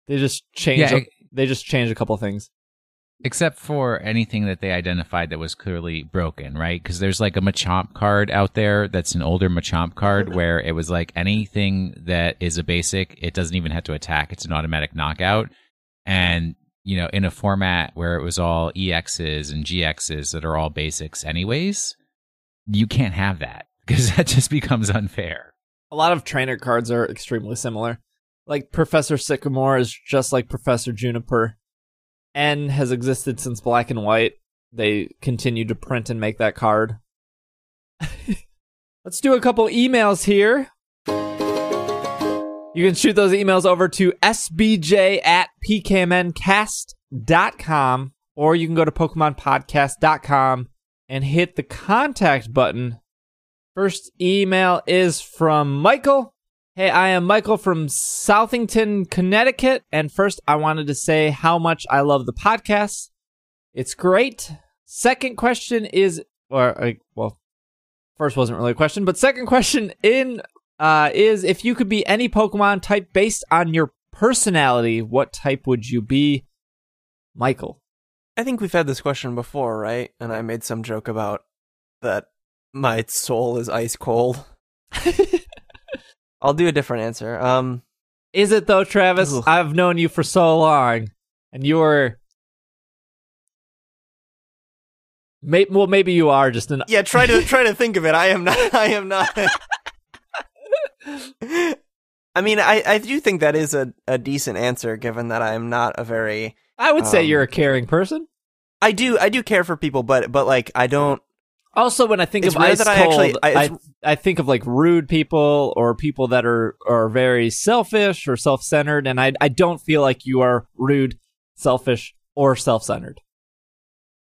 they just change. Yeah, a- they just change a couple things. Except for anything that they identified that was clearly broken, right? Because there's like a Machamp card out there that's an older Machamp card where it was like anything that is a basic, it doesn't even have to attack, it's an automatic knockout. And, you know, in a format where it was all EXs and GXs that are all basics anyways, you can't have that because that just becomes unfair. a lot of trainer cards are extremely similar. Like Professor Sycamore is just like Professor Juniper. N has existed since Black and White. They continue to print and make that card. Let's do a couple emails here. You can shoot those emails over to sbj at pkmncast.com or you can go to pokemonpodcast.com and hit the contact button First email is from Michael. Hey, I am Michael from Southington, Connecticut. And first, I wanted to say how much I love the podcast. It's great. Second question is, or, uh, well, first wasn't really a question, but second question in, uh, is if you could be any Pokemon type based on your personality, what type would you be? Michael. I think we've had this question before, right? And I made some joke about that my soul is ice cold. I'll do a different answer. Um, Is it though, Travis? I've known you for so long, and you're. May- well, maybe you are just an. yeah, try to try to think of it. I am not. I am not. I mean, I I do think that is a a decent answer, given that I am not a very. I would say Um, you're a caring person. I do I do care for people, but but like I don't. Also, when I think of ice that I cold, actually- I- I, I think of like rude people or people that are are very selfish or self centered, and I I don't feel like you are rude, selfish, or self centered.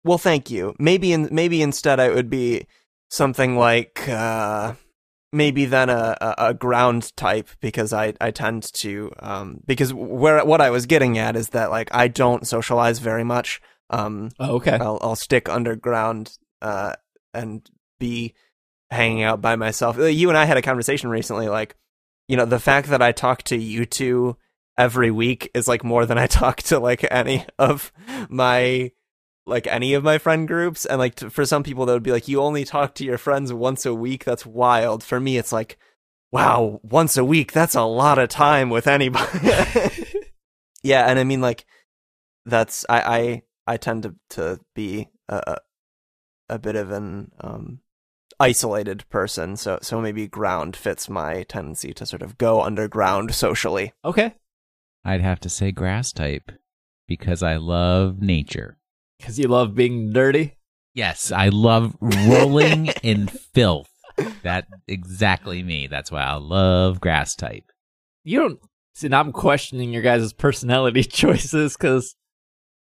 Well, thank you. Maybe in maybe instead I would be something like uh maybe then a, a, a ground type because I, I tend to um because where what I was getting at is that like I don't socialize very much. Um Oh, okay. I'll I'll stick underground uh and be hanging out by myself. Uh, You and I had a conversation recently like you know the fact that I talk to you two every week is like more than I talk to like any of my like any of my friend groups and like t- for some people that would be like you only talk to your friends once a week that's wild for me it's like wow once a week that's a lot of time with anybody yeah and i mean like that's i i i tend to to be a a, a bit of an um isolated person, so so maybe ground fits my tendency to sort of go underground socially. Okay. I'd have to say grass type because I love nature. Because you love being dirty. Yes, I love rolling in filth. That exactly me. That's why I love grass type. You don't see. Now I'm questioning your guys' personality choices because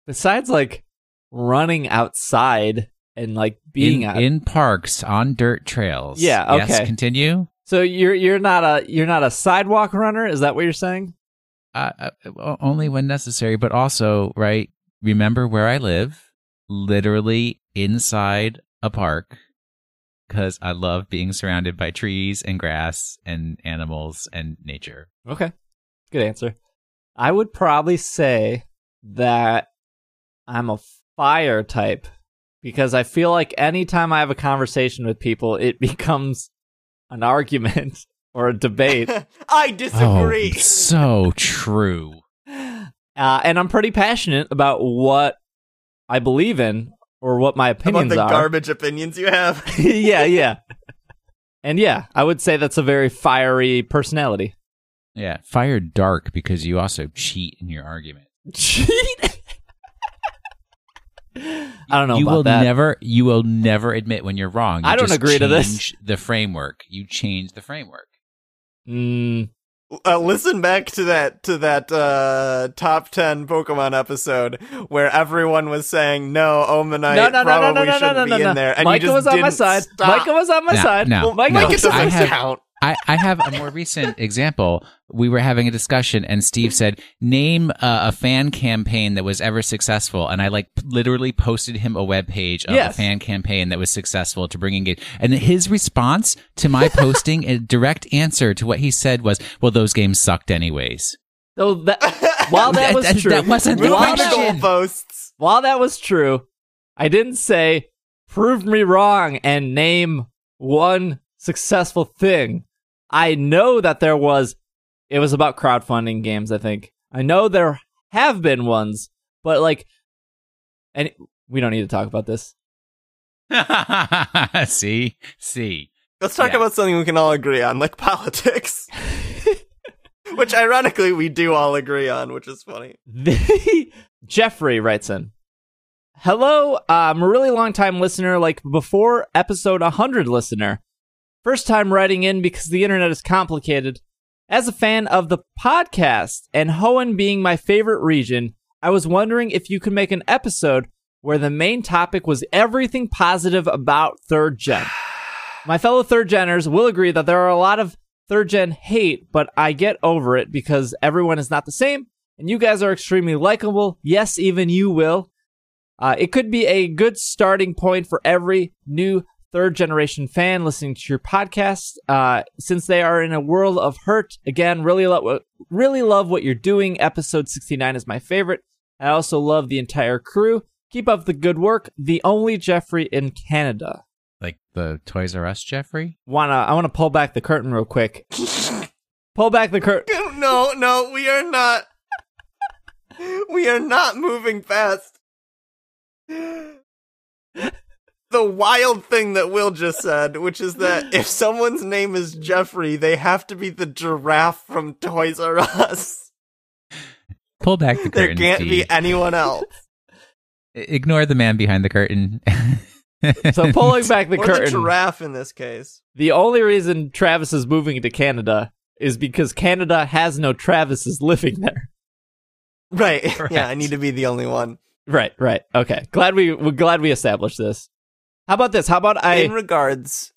besides like running outside and like being in, out, in parks on dirt trails. Yeah, Yes, okay. continue. so you're you're not a you're not a sidewalk runner. Is that what you're saying? Uh, uh, only when necessary, but also right. Remember where I live, literally inside a park, because I love being surrounded by trees and grass and animals and nature. Okay, good answer. I would probably say that I'm a fire type because I feel like anytime I have a conversation with people, it becomes an argument or a debate. I disagree. Oh, so true. Uh, and I'm pretty passionate about what I believe in or what my About opinions the are. garbage opinions you have. yeah, yeah. And yeah, I would say that's a very fiery personality. Yeah, fire dark because you also cheat in your argument. Cheat? I don't know you about will that. never, you will never admit when you're wrong. You I don't just agree to this. The framework. You change the framework. Mm, Uh, listen back to that to that uh, top ten Pokemon episode where everyone was saying no, Omanyte no, no, no, no, probably no, no, no, shouldn't no, be no, no. in there, and Micah you just was on my didn't side. Stop. Micah was on my No, side. no, Well, Micah no. Micah was doesn't I have- count. I, I have a more recent example. We were having a discussion, and Steve said, "Name uh, a fan campaign that was ever successful." And I like literally posted him a web page of a fan campaign that was successful to bring engage. And his response to my posting, a direct answer to what he said was, "Well, those games sucked anyways." So that while that was That- true, that wasn't the while, that, question. goalposts. while that was true, I didn't say prove me wrong and name one successful thing. I know that there was. It was about crowdfunding games. I think I know there have been ones, but like, and we don't need to talk about this. see, see. Let's talk Yeah. about something we can all agree on, like politics. which ironically we do all agree on, which is funny. Jeffrey writes in. Hello, I'm a really long time listener, like before episode 100 listener. First time writing in because the internet is complicated. As a fan of the podcast and Hoenn being my favorite region, I was wondering if you could make an episode where the main topic was everything positive about third gen. My fellow third geners will agree that there are a lot of third gen hate, but I get over it because everyone is not the same, and you guys are extremely likable. Yes, even you will. Uh, it could be a good starting point for every new third generation fan listening to your podcast, uh, since they are in a world of hurt. Again, really love really love what you're doing. Episode 69 is my favorite. I also love the entire crew. Keep up the good work. The only Jeffrey in Canada. Like the Toys R Us Jeffrey. Wanna I wanna pull back the curtain real quick. pull back the curtain. No, no, we are not. We are not moving fast. The wild thing that Will just said, which is that if someone's name is Jeffrey, they have to be the giraffe from Toys R Us. Pull back the curtain. There can't be anyone else. Ignore the man behind the curtain. So pulling back the or the curtain. giraffe in this case. The only reason Travis is moving to Canada is because Canada has no Travises living there. Right. Correct. Yeah, I need to be the only one. Right, right. Okay. Glad we we're glad we established this. How about this? How about I in regards,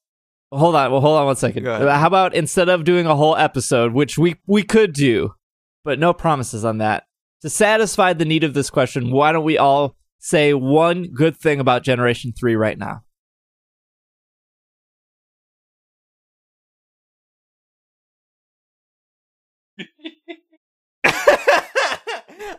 hold on? Well, hold on one second. How about instead of doing a whole episode, which we we could do, but no promises on that. To satisfy the need of this question, why don't we all say one good thing about Generation Three right now?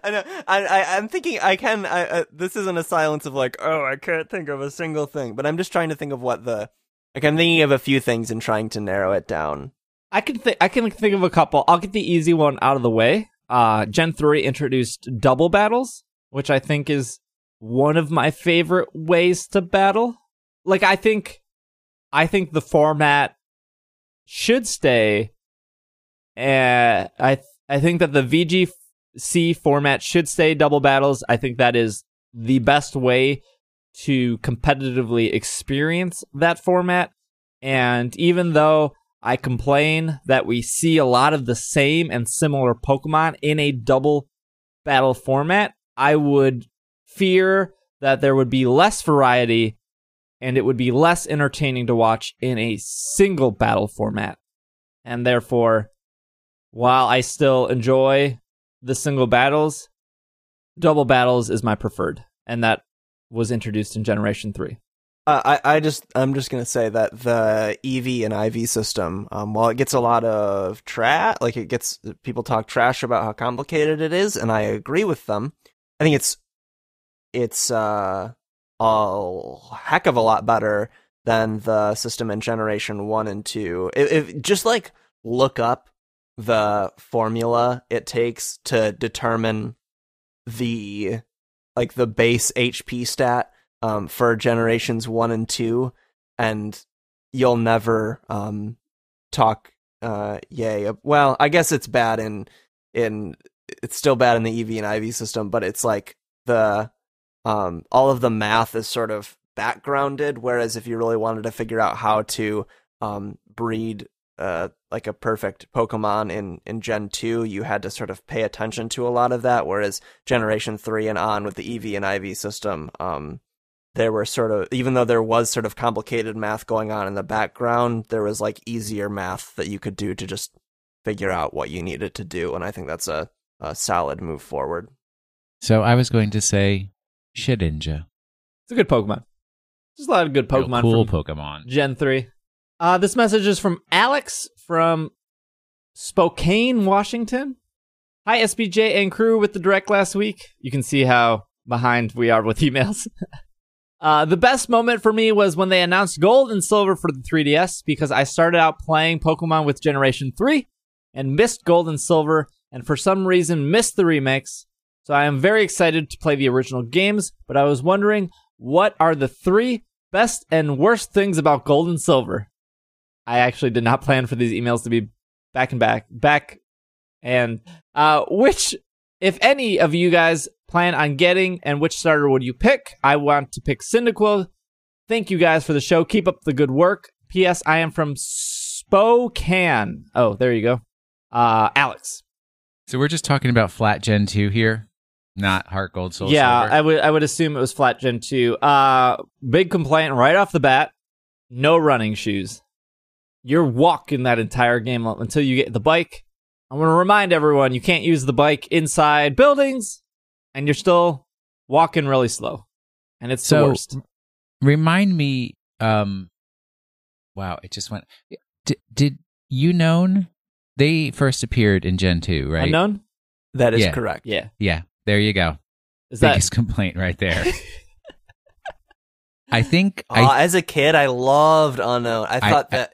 I know. I, I I'm thinking I can. I uh, this isn't a silence of like, oh, I can't think of a single thing. But I'm just trying to think of what the. Like I'm thinking of a few things and trying to narrow it down. I can think I can think of a couple. I'll get the easy one out of the way. Uh, Gen three introduced double battles, which I think is one of my favorite ways to battle. Like I think I think the format should stay. Uh, I I think that the VGC format should stay double battles. I think that is the best way to competitively experience that format. And even though I complain that we see a lot of the same and similar Pokemon in a double battle format, I would fear that there would be less variety and it would be less entertaining to watch in a single battle format. And therefore, while I still enjoy the single battles, double battles is my preferred. And that was introduced in Generation 3. Uh, I, I just I'm just gonna say that the EV and IV system, um, while it gets a lot of trash, like it gets people talk trash about how complicated it is, and I agree with them. I think it's it's uh, a heck of a lot better than the system in Generation One and Two. If, if just like look up the formula it takes to determine the like the base HP stat um, for generations one and two, and you'll never um, talk uh, yay. Well, I guess it's bad in in it's still bad in the EV and IV system, but it's like the um, all of the math is sort of backgrounded. Whereas if you really wanted to figure out how to um, breed uh, like a perfect Pokemon in in Gen two, you had to sort of pay attention to a lot of that. Whereas Generation three and on with the EV and IV system, um, there were sort of even though there was sort of complicated math going on in the background, there was like easier math that you could do to just figure out what you needed to do, and I think that's a, a solid move forward. So I was going to say Shedinja. It's a good Pokemon. There's a lot of good Real Pokemon cool from Pokemon. Gen 3. Uh, this message is from Alex from Spokane, Washington. Hi, SBJ and crew with the direct last week. You can see how behind we are with emails. uh, the best moment for me was when they announced gold and silver for the 3DS because I started out playing Pokemon with Generation 3 and missed gold and silver and for some reason missed the remakes. So I am very excited to play the original games, but I was wondering what are the three best and worst things about gold and silver? I actually did not plan for these emails to be back and back, back, and uh, which, if any of you guys plan on getting, and which starter would you pick? I want to pick Cyndaquil. Thank you guys for the show. Keep up the good work. P.S. I am from Spokane. Oh, there you go. Uh, Alex. So we're just talking about flat Gen 2 here, not Heart Gold Soul yeah, Silver. I would I would assume it was flat Gen two. Uh, big complaint right off the bat: no running shoes. You're walking that entire game until you get the bike. I want to remind everyone you can't use the bike inside buildings, and you're still walking really slow, and it's the So, worst. Remind me, um, wow, it just went. Did, did you known they first appeared in Gen 2, right? Unown? That is Yeah. correct. Yeah. Yeah, there you go. Is that Biggest complaint right there. I think Aw, I as a kid, I loved Unown. I I- thought I- that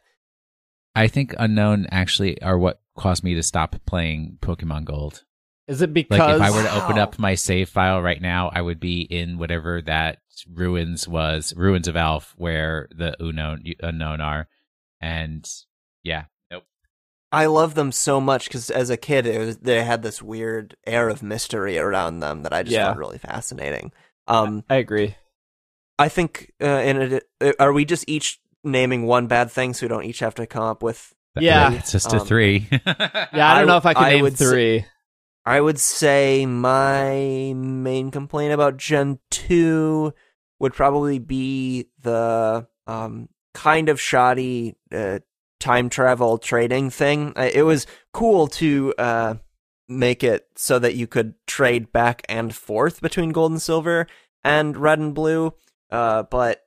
I think Unown actually are what caused me to stop playing Pokemon Gold. is it because Like if I were to open Wow. up my save file right now, I would be in whatever that ruins was, ruins of Alph, where the Unown Unown are, and yeah, nope. I love them so much because as a kid, it was, they had this weird air of mystery around them that I just Yeah. found really fascinating. Um, I agree. I think, uh, and it, uh, are we just each naming one bad thing so we don't each have to come up with? Yeah. it's just a Um, three. Yeah, I don't I- know if I can I name would say- three. I would say my main complaint about Gen 2 would probably be the um, kind of shoddy uh, time travel trading thing. It was cool to uh, make it so that you could trade back and forth between gold and silver and red and blue, uh, but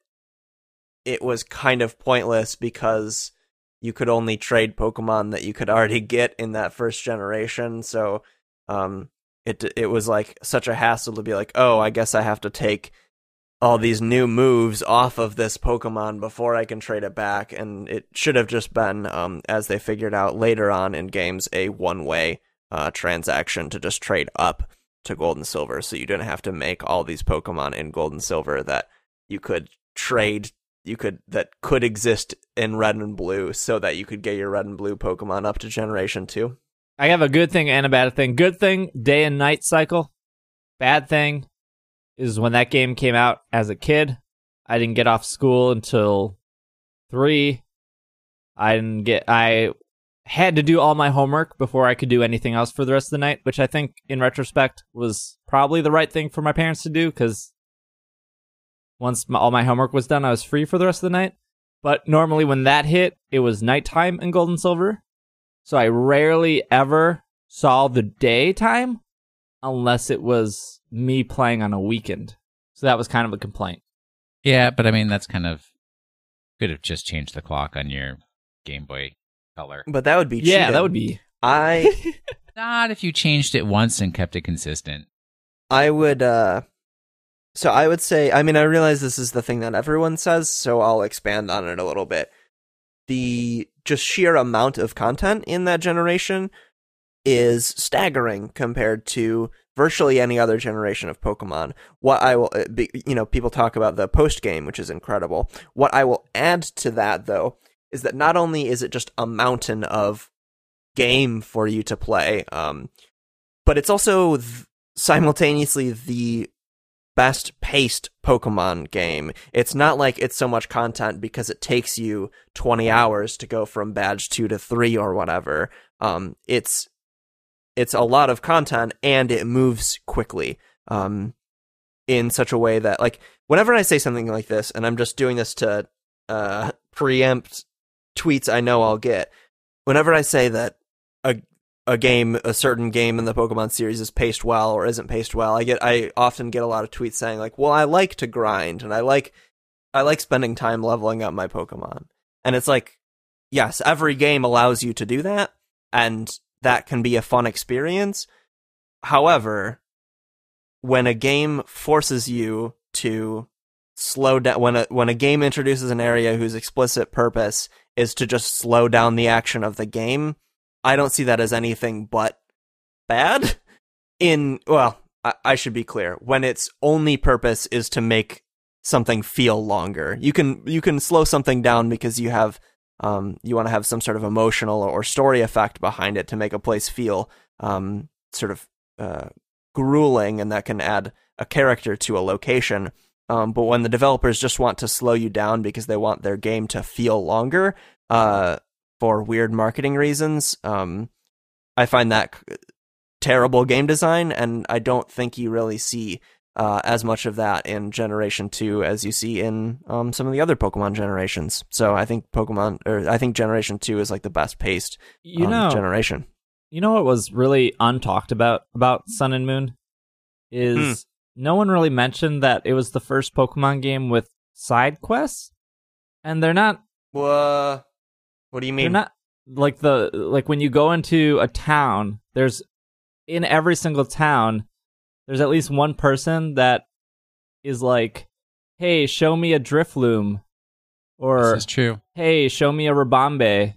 it was kind of pointless because you could only trade Pokemon that you could already get in that first generation. So um it it was like such a hassle to be like oh i guess i have to take all these new moves off of this pokemon before i can trade it back and it should have just been um as they figured out later on in games a one way uh transaction to just trade up to gold and silver so you didn't have to make all these pokemon in gold and silver that you could trade you could that could exist in red and blue so that you could get your red and blue Pokemon up to generation 2. I have a good thing and a bad thing. Good thing, day and night cycle. Bad thing is when that game came out as a kid, I didn't get off school until three. I didn't get. I had to do all my homework before I could do anything else for the rest of the night, which I think, in retrospect, was probably the right thing for my parents to do because once my, all my homework was done, I was free for the rest of the night. But normally, when that hit, it was nighttime in Gold and Silver. So I rarely ever saw the daytime unless it was me playing on a weekend. So that was kind of a complaint. Yeah, but I mean that's kind of could have just changed the clock on your Game Boy Color. But that would be Yeah, cheating. that would be. I Not if you changed it once and kept it consistent. I would uh so I would say I mean I realize this is the thing that everyone says, so I'll expand on it a little bit. The just sheer amount of content in that generation is staggering compared to virtually any other generation of Pokemon. What I will you know, people talk about the post game, which is incredible. What I will add to that though is that not only is it just a mountain of game for you to play, um but it's also th- simultaneously the best paced Pokemon game. It's not like it's so much content because it takes you 20 hours to go from badge 2 to 3 or whatever. Um it's it's a lot of content and it moves quickly. Um in such a way that like whenever I say something like this and I'm just doing this to uh preempt tweets I know I'll get. Whenever I say that a a game, a certain game in the Pokemon series is paced well or isn't paced well, I get I often get a lot of tweets saying like, "Well, I like to grind and I like I like spending time leveling up my Pokemon." And it's like, yes, every game allows you to do that and that can be a fun experience. However, when a game forces you to slow down when a when a game introduces an area whose explicit purpose is to just slow down the action of the game, I don't see that as anything but bad. In well, I, I should be clear. When its only purpose is to make something feel longer, you can you can slow something down because you have um you want to have some sort of emotional or story effect behind it to make a place feel um sort of uh grueling, and that can add a character to a location. Um, but when the developers just want to slow you down because they want their game to feel longer, uh, for weird marketing reasons, um, I find that terrible game design, and I don't think you really see uh, as much of that in Generation Two as you see in um, some of the other Pokemon generations. So I think Pokemon, or I think Generation Two is like the best paced You um, know, generation. you know what was really untalked about about Sun and Moon is Hmm. no one really mentioned that it was the first Pokemon game with side quests, and they're not What? What do you They're mean? not like the like when you go into a town, there's in every single town, there's at least one person that is like, "Hey, show me a Drifloon," or this is true. "Hey, show me a Rabambe,"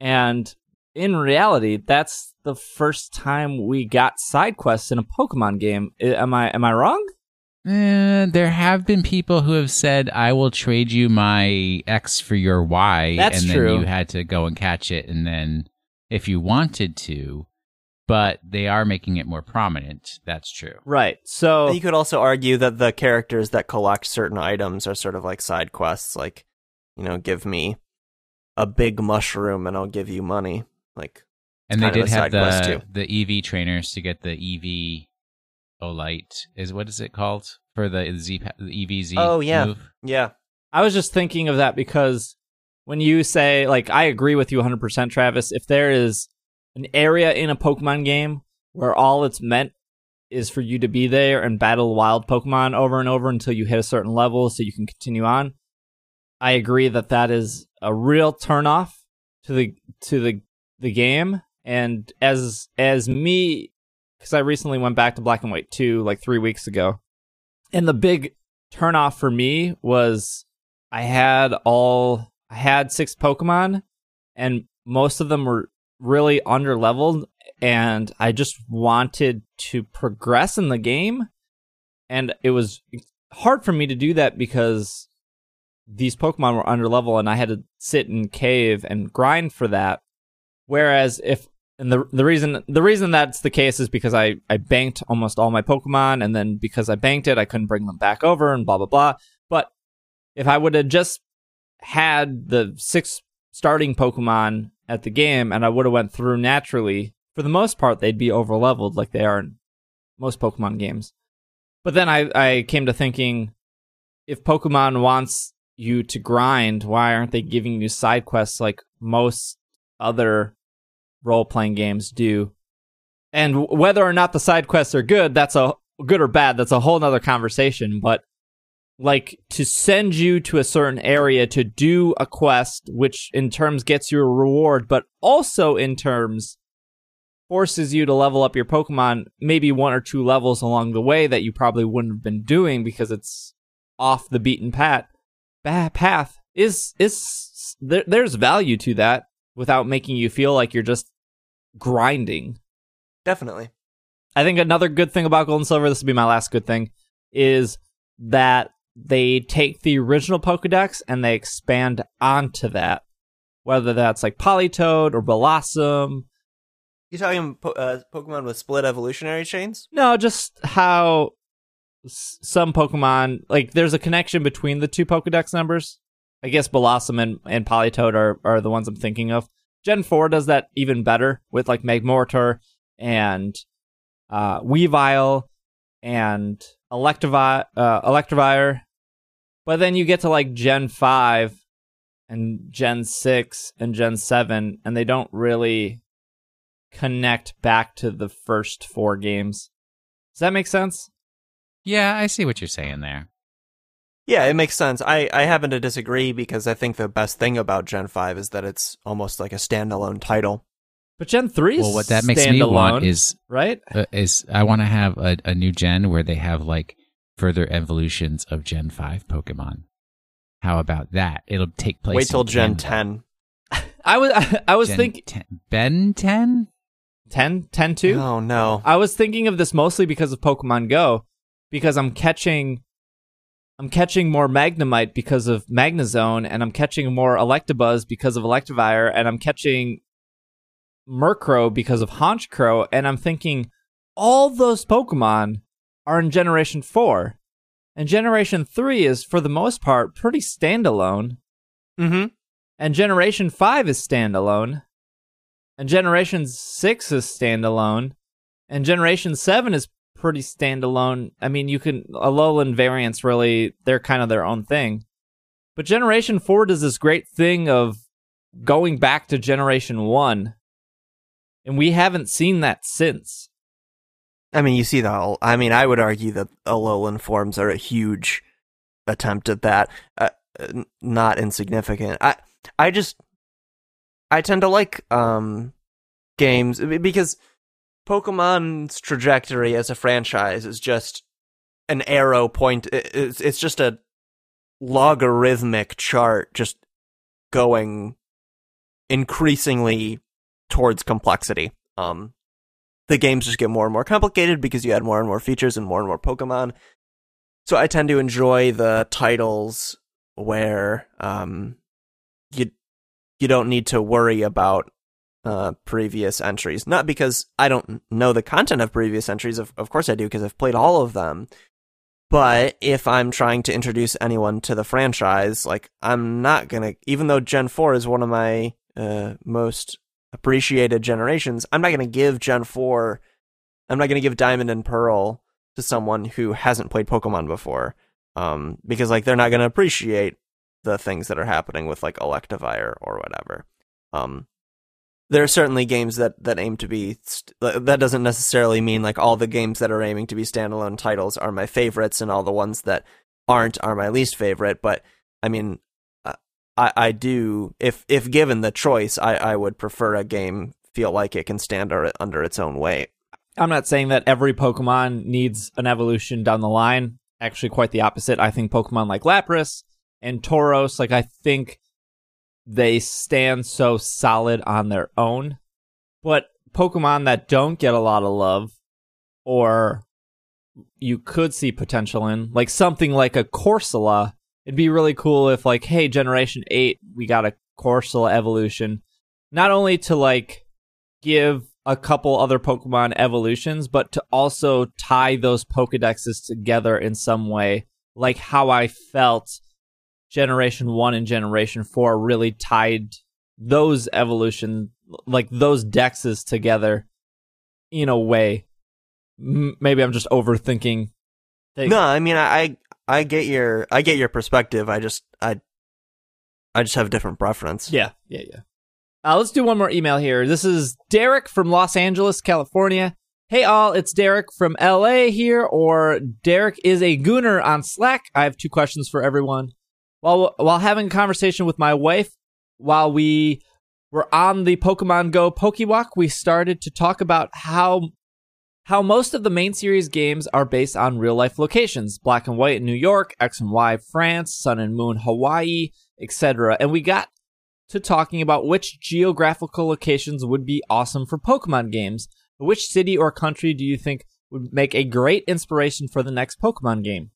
and in reality, that's the first time we got side quests in a Pokemon game. I- Am I am I wrong? Eh, there have been people who have said, "I will trade you my X for your Y," That's and true. then you had to go and catch it, and then if you wanted to, but they are making it more prominent. That's true. Right. So You could also argue that the characters that collect certain items are sort of like side quests, like, you know, give me a big mushroom and I'll give you money. Like, And they kind of did a have the the EV trainers to get the EV Olite. Is what is it called for the Z EVZ? Oh, yeah. move? yeah, I was just thinking of that because when you say, like, I agree with you 100%, Travis. If there is an area in a Pokemon game where all it's meant is for you to be there and battle wild Pokemon over and over until you hit a certain level so you can continue on, I agree that that is a real turnoff to the to the the game. And as as me, because I recently went back to Black and White 2 like three weeks ago, and the big turnoff for me was I had all I had six Pokemon and most of them were really under leveled and I just wanted to progress in the game and it was hard for me to do that because these Pokemon were under level and I had to sit in cave and grind for that. Whereas if and the the reason the reason that's the case is because I I banked almost all my Pokemon and then because I banked it I couldn't bring them back over and blah blah blah. But if I would have just had the six starting Pokemon at the game and I would have went through naturally, for the most part they'd be over leveled like they are in most Pokemon games. But then I, I came to thinking if Pokemon wants you to grind, why aren't they giving you side quests like most other role playing games do? And whether or not the side quests are good, that's a good or bad, that's a whole nother conversation. But like to send you to a certain area to do a quest, which in terms gets you a reward, but also in terms forces you to level up your Pokemon maybe one or two levels along the way that you probably wouldn't have been doing because it's off the beaten path. Path is is there, there's value to that without making you feel like you're just grinding. Definitely. I think another good thing about Gold and Silver, this will be my last good thing, is that they take the original Pokedex and they expand onto that. Whether that's like Politoed or Bellossom. You talking po- uh, Pokemon with split evolutionary chains? No, just how some Pokemon, like there's a connection between the two Pokedex numbers. I guess Bellossom and, and Politoed are, are the ones I'm thinking of. Gen 4 does that even better with like Magmortar and uh, Weavile and Electivire, uh, Electivire. But then you get to like Gen 5 and Gen 6 and Gen 7, and they don't really connect back to the first four games. Does that make sense? Yeah, I see what you're saying there. Yeah, it makes sense. I, I happen to disagree because I think the best thing about Gen 5 is that it's almost like a standalone title. But Gen 3 is Well, what that makes me want is right? uh, is I want to have a, a new gen where they have like further evolutions of Gen Five Pokemon. How about that? It'll take place. Wait till in Gen Canada. 10. I was I was thinking Ben Ten. 10 10 2. Oh, no. I was thinking of this mostly because of Pokemon Go because I'm catching I'm catching more Magnemite because of Magnezone and I'm catching more Electabuzz because of Electivire and I'm catching Murkrow because of Honchkrow and I'm thinking all those Pokemon are in Generation 4 and Generation 3 is for the most part pretty standalone. Mm-hmm. and Generation 5 is standalone, and Generation 6 is standalone, and Generation 7 is pretty standalone. I mean, you can, Alolan variants really, they're kind of their own thing. But Generation 4 does this great thing of going back to Generation 1, and we haven't seen that since. I mean, you see the whole. I mean, I would argue that Alolan forms are a huge attempt at that. Uh, not insignificant. I I just I tend to like um games because Pokemon's trajectory as a franchise is just an arrow point. It's it's just a logarithmic chart, just going increasingly towards complexity. Um, the games just get more and more complicated because you add more and more features and more and more Pokemon. So I tend to enjoy the titles where um you you don't need to worry about uh previous entries. Not because I don't know the content of previous entries, of of course I do because I've played all of them. But if I'm trying to introduce anyone to the franchise, like I'm not gonna even though Gen 4 is one of my uh most appreciated generations, I'm not gonna give Gen 4 I'm not gonna give Diamond and Pearl to someone who hasn't played Pokemon before um, because like they're not to appreciate the things that are happening with like Electivire or whatever. Um, there are certainly games that that aim to be. St- that doesn't necessarily mean like all the games that are aiming to be standalone titles are my favorites, and all the ones that aren't are my least favorite. But I mean, uh, I I do if if given the choice, I I would prefer a game feel like it can stand under, under its own weight. I'm not saying that every Pokemon needs an evolution down the line. Actually, quite the opposite. I think Pokemon like Lapras and Tauros, like I think they stand so solid on their own. But Pokemon that don't get a lot of love, or you could see potential in, like something like a Corsola, it'd be really cool if like, hey, Generation Eight, we got a Corsola evolution, not only to like give a couple other Pokemon evolutions, but to also tie those Pokedexes together in some way, like how I felt Generation 1 and Generation 4 really tied those evolution, like those dexes together in a way. M- maybe I'm just overthinking things. No, I mean I I get your I get your perspective. I just I I just have a different preference. Yeah, yeah, yeah. Uh, let's do one more email here. This is Derek from Los Angeles, California. Hey all, it's Derek from LA here, or Derek is a gooner on Slack. I have two questions for everyone. While while having a conversation with my wife, while we were on the Pokemon Go Pokewalk, we started to talk about how how most of the main series games are based on real life locations black and white in new york x and y france sun and moon hawaii etc and we got to talking about which geographical locations would be awesome for pokemon games. Which city or country do you think would make a great inspiration for the next pokemon game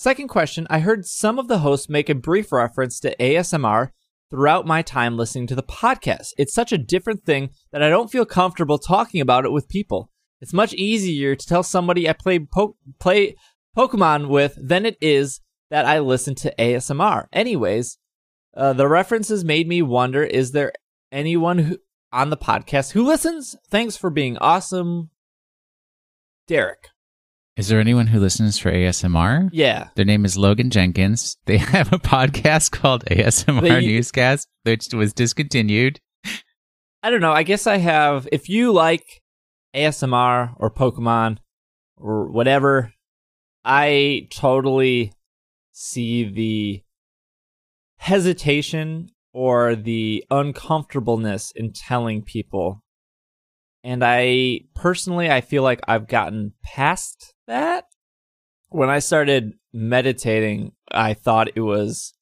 second question i heard some of the hosts make a brief reference to asmr throughout my time listening to the podcast it's such a different thing that i don't feel comfortable talking about it with people it's much easier to tell somebody I play po- play Pokemon with than it is that I listen to ASMR. Anyways, uh, the references made me wonder: Is there anyone who, on the podcast who listens? Thanks for being awesome, Derek. Is there anyone who listens for ASMR? Yeah, Their name is Logan Jenkins. They have a podcast called ASMR They- Newscast, which was discontinued. I don't know. I guess I have. If you like ASMR or Pokemon or whatever, I totally see the hesitation or the uncomfortableness in telling people. And I personally, I feel like I've gotten past that. When I started meditating, I thought it was.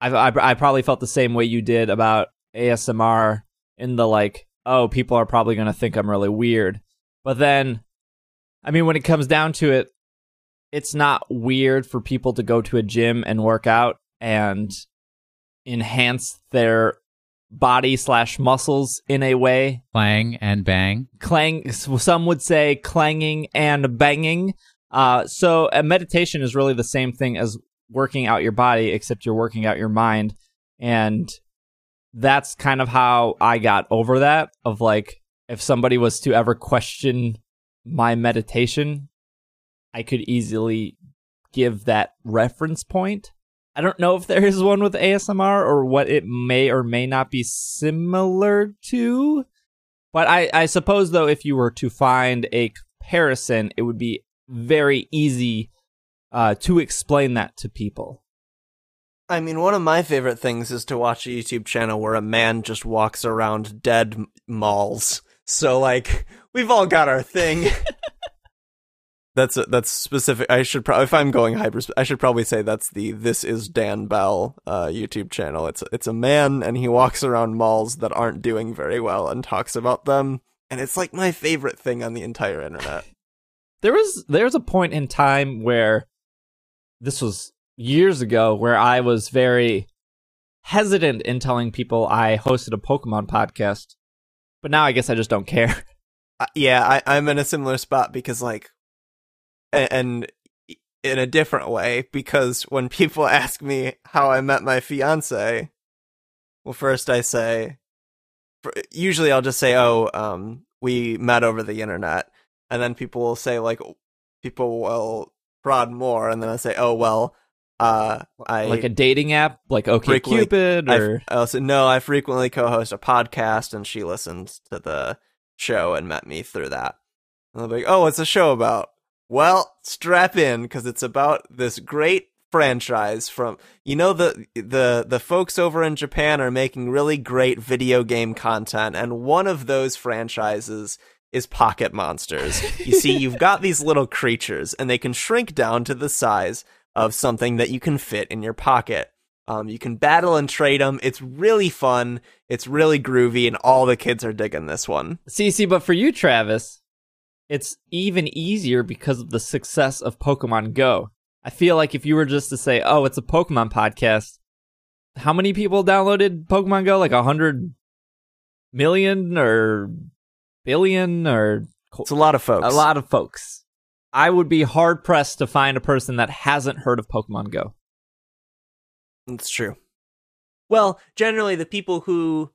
I, I, I probably felt the same way you did about ASMR in the like, oh, people are probably going to think I'm really weird. But then, I mean, when it comes down to it, it's not weird for people to go to a gym and work out and enhance their body slash muscles in a way. Clang and bang. Clang, some would say clanging and banging. Uh, so a meditation is really the same thing as working out your body, except you're working out your mind. And that's kind of how I got over that of like if somebody was to ever question my meditation, I could easily give that reference point. I don't know if there is one with ASMR or what it may or may not be similar to. But I, I suppose though if you were to find a comparison, it would be very easy uh, to explain that to people. I mean, one of my favorite things is to watch a YouTube channel where a man just walks around dead malls. So like, we've all got our thing. that's that's specific. I should probably, if I'm going hyper, I should probably say that's the "This is Dan Bell" uh, YouTube channel. It's it's a man and he walks around malls that aren't doing very well and talks about them. And it's like my favorite thing on the entire internet. There was there was a point in time where this was years ago where I was very hesitant in telling people I hosted a Pokemon podcast. But now I guess I just don't care. Uh, yeah, I, I'm in a similar spot because like, a- and in a different way because when people ask me how I met my fiance, well, first I say, usually I'll just say, oh, um, we met over the internet, and then people will say like, people will prod more, and then I say, oh well, uh, I like a dating app, like OK Cupid or I also no, I frequently co-host a podcast, and she listens to the show and met me through that. And I'm like, oh, what's the show about? Well, strap in because it's about this great franchise from you know the the the folks over in Japan are making really great video game content, and one of those franchises is Pocket Monsters. you see, you've got these little creatures, and they can shrink down to the size of something that you can fit in your pocket. Um, you can battle and trade them. It's really fun. It's really groovy, and all the kids are digging this one. See, see, but for you, Travis, it's even easier because of the success of Pokemon Go. I feel like if you were just to say, "Oh, it's a Pokemon podcast," how many people downloaded Pokemon Go? Like a hundred million or billion or It's a lot of folks. a lot of folks. I would be hard pressed to find a person that hasn't heard of Pokemon Go. That's true. Well, generally, the people who,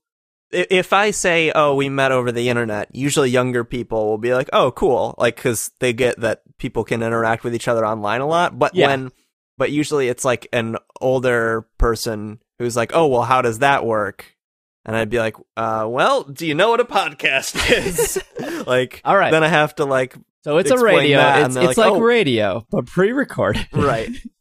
if I say, "Oh, we met over the internet," usually younger people will be like, "Oh, cool," like because they get that people can interact with each other online a lot. But Yeah. when, but usually it's like an older person who's like, "Oh, well, how does that work?" And I'd be like, uh, "Well, do you know what a podcast is?" like, All right. then I have to like So it's a radio. It's, it's like, like "Oh." radio, but pre-recorded. right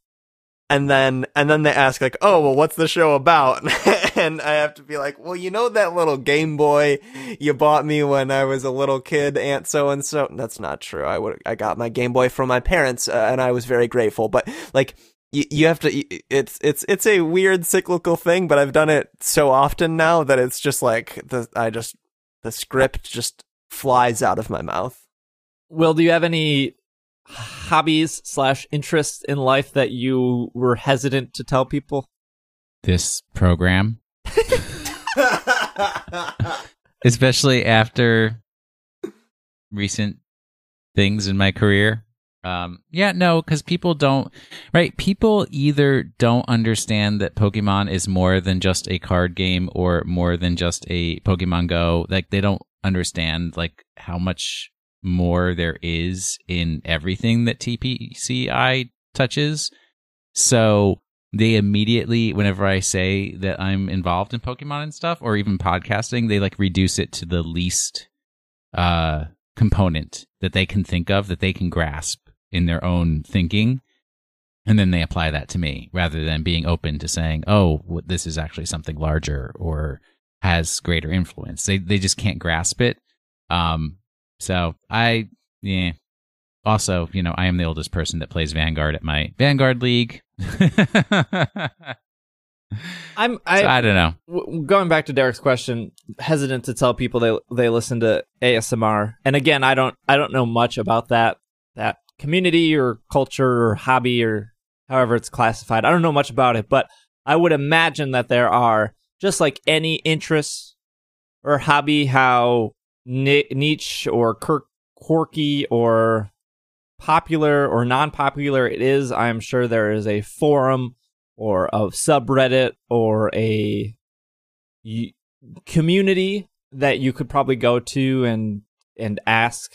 and then and then they ask like oh well what's the show about? And i have to be like well you know that little game boy you bought me when i was a little kid aunt so and so that's not true. I would i got my game boy from my parents uh, and i was very grateful. But like you, you have to it's it's it's a weird cyclical thing but i've done it so often now that it's just like the i just the script just flies out of my mouth. Will, do you have any hobbies slash interests in life that you were hesitant to tell people? This program, especially after recent things in my career. Um, yeah, no, because people don't, right? People either don't understand that Pokemon is more than just a card game or more than just a Pokemon Go. Like, they don't understand, like, how much more there is in everything that TPCI touches. So they immediately, whenever I say that I'm involved in Pokemon and stuff, or even podcasting, they like reduce it to the least uh, component that they can think of, that they can grasp in their own thinking. And then they apply that to me rather than being open to saying, oh, this is actually something larger or has greater influence. They, they just can't grasp it. Um, so I, yeah. Also, you know, I am the oldest person that plays Vanguard at my Vanguard League. I'm I, I don't know. w- going back to Derek's question, hesitant to tell people they they listen to ASMR. And again, I don't I don't know much about that that community or culture or hobby or however it's classified. I don't know much about it, but I would imagine that there are just like any interest or hobby how niche or quir- quirky or popular or non-popular it is, I'm sure there is a forum or a subreddit or a community that you could probably go to and and ask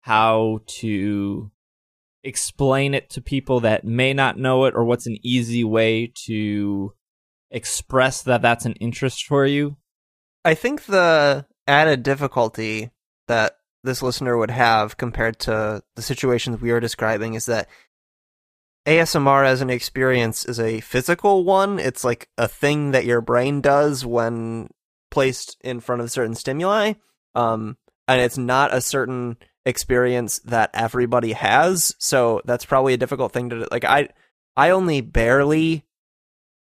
how to explain it to people that may not know it or what's an easy way to express that that's an interest for you? I think the added difficulty that this listener would have compared to the situations we are describing is that ASMR as an experience is a physical one. It's like a thing that your brain does when placed in front of certain stimuli. Um, and it's not a certain experience that everybody has. So that's probably a difficult thing to like. I, I only barely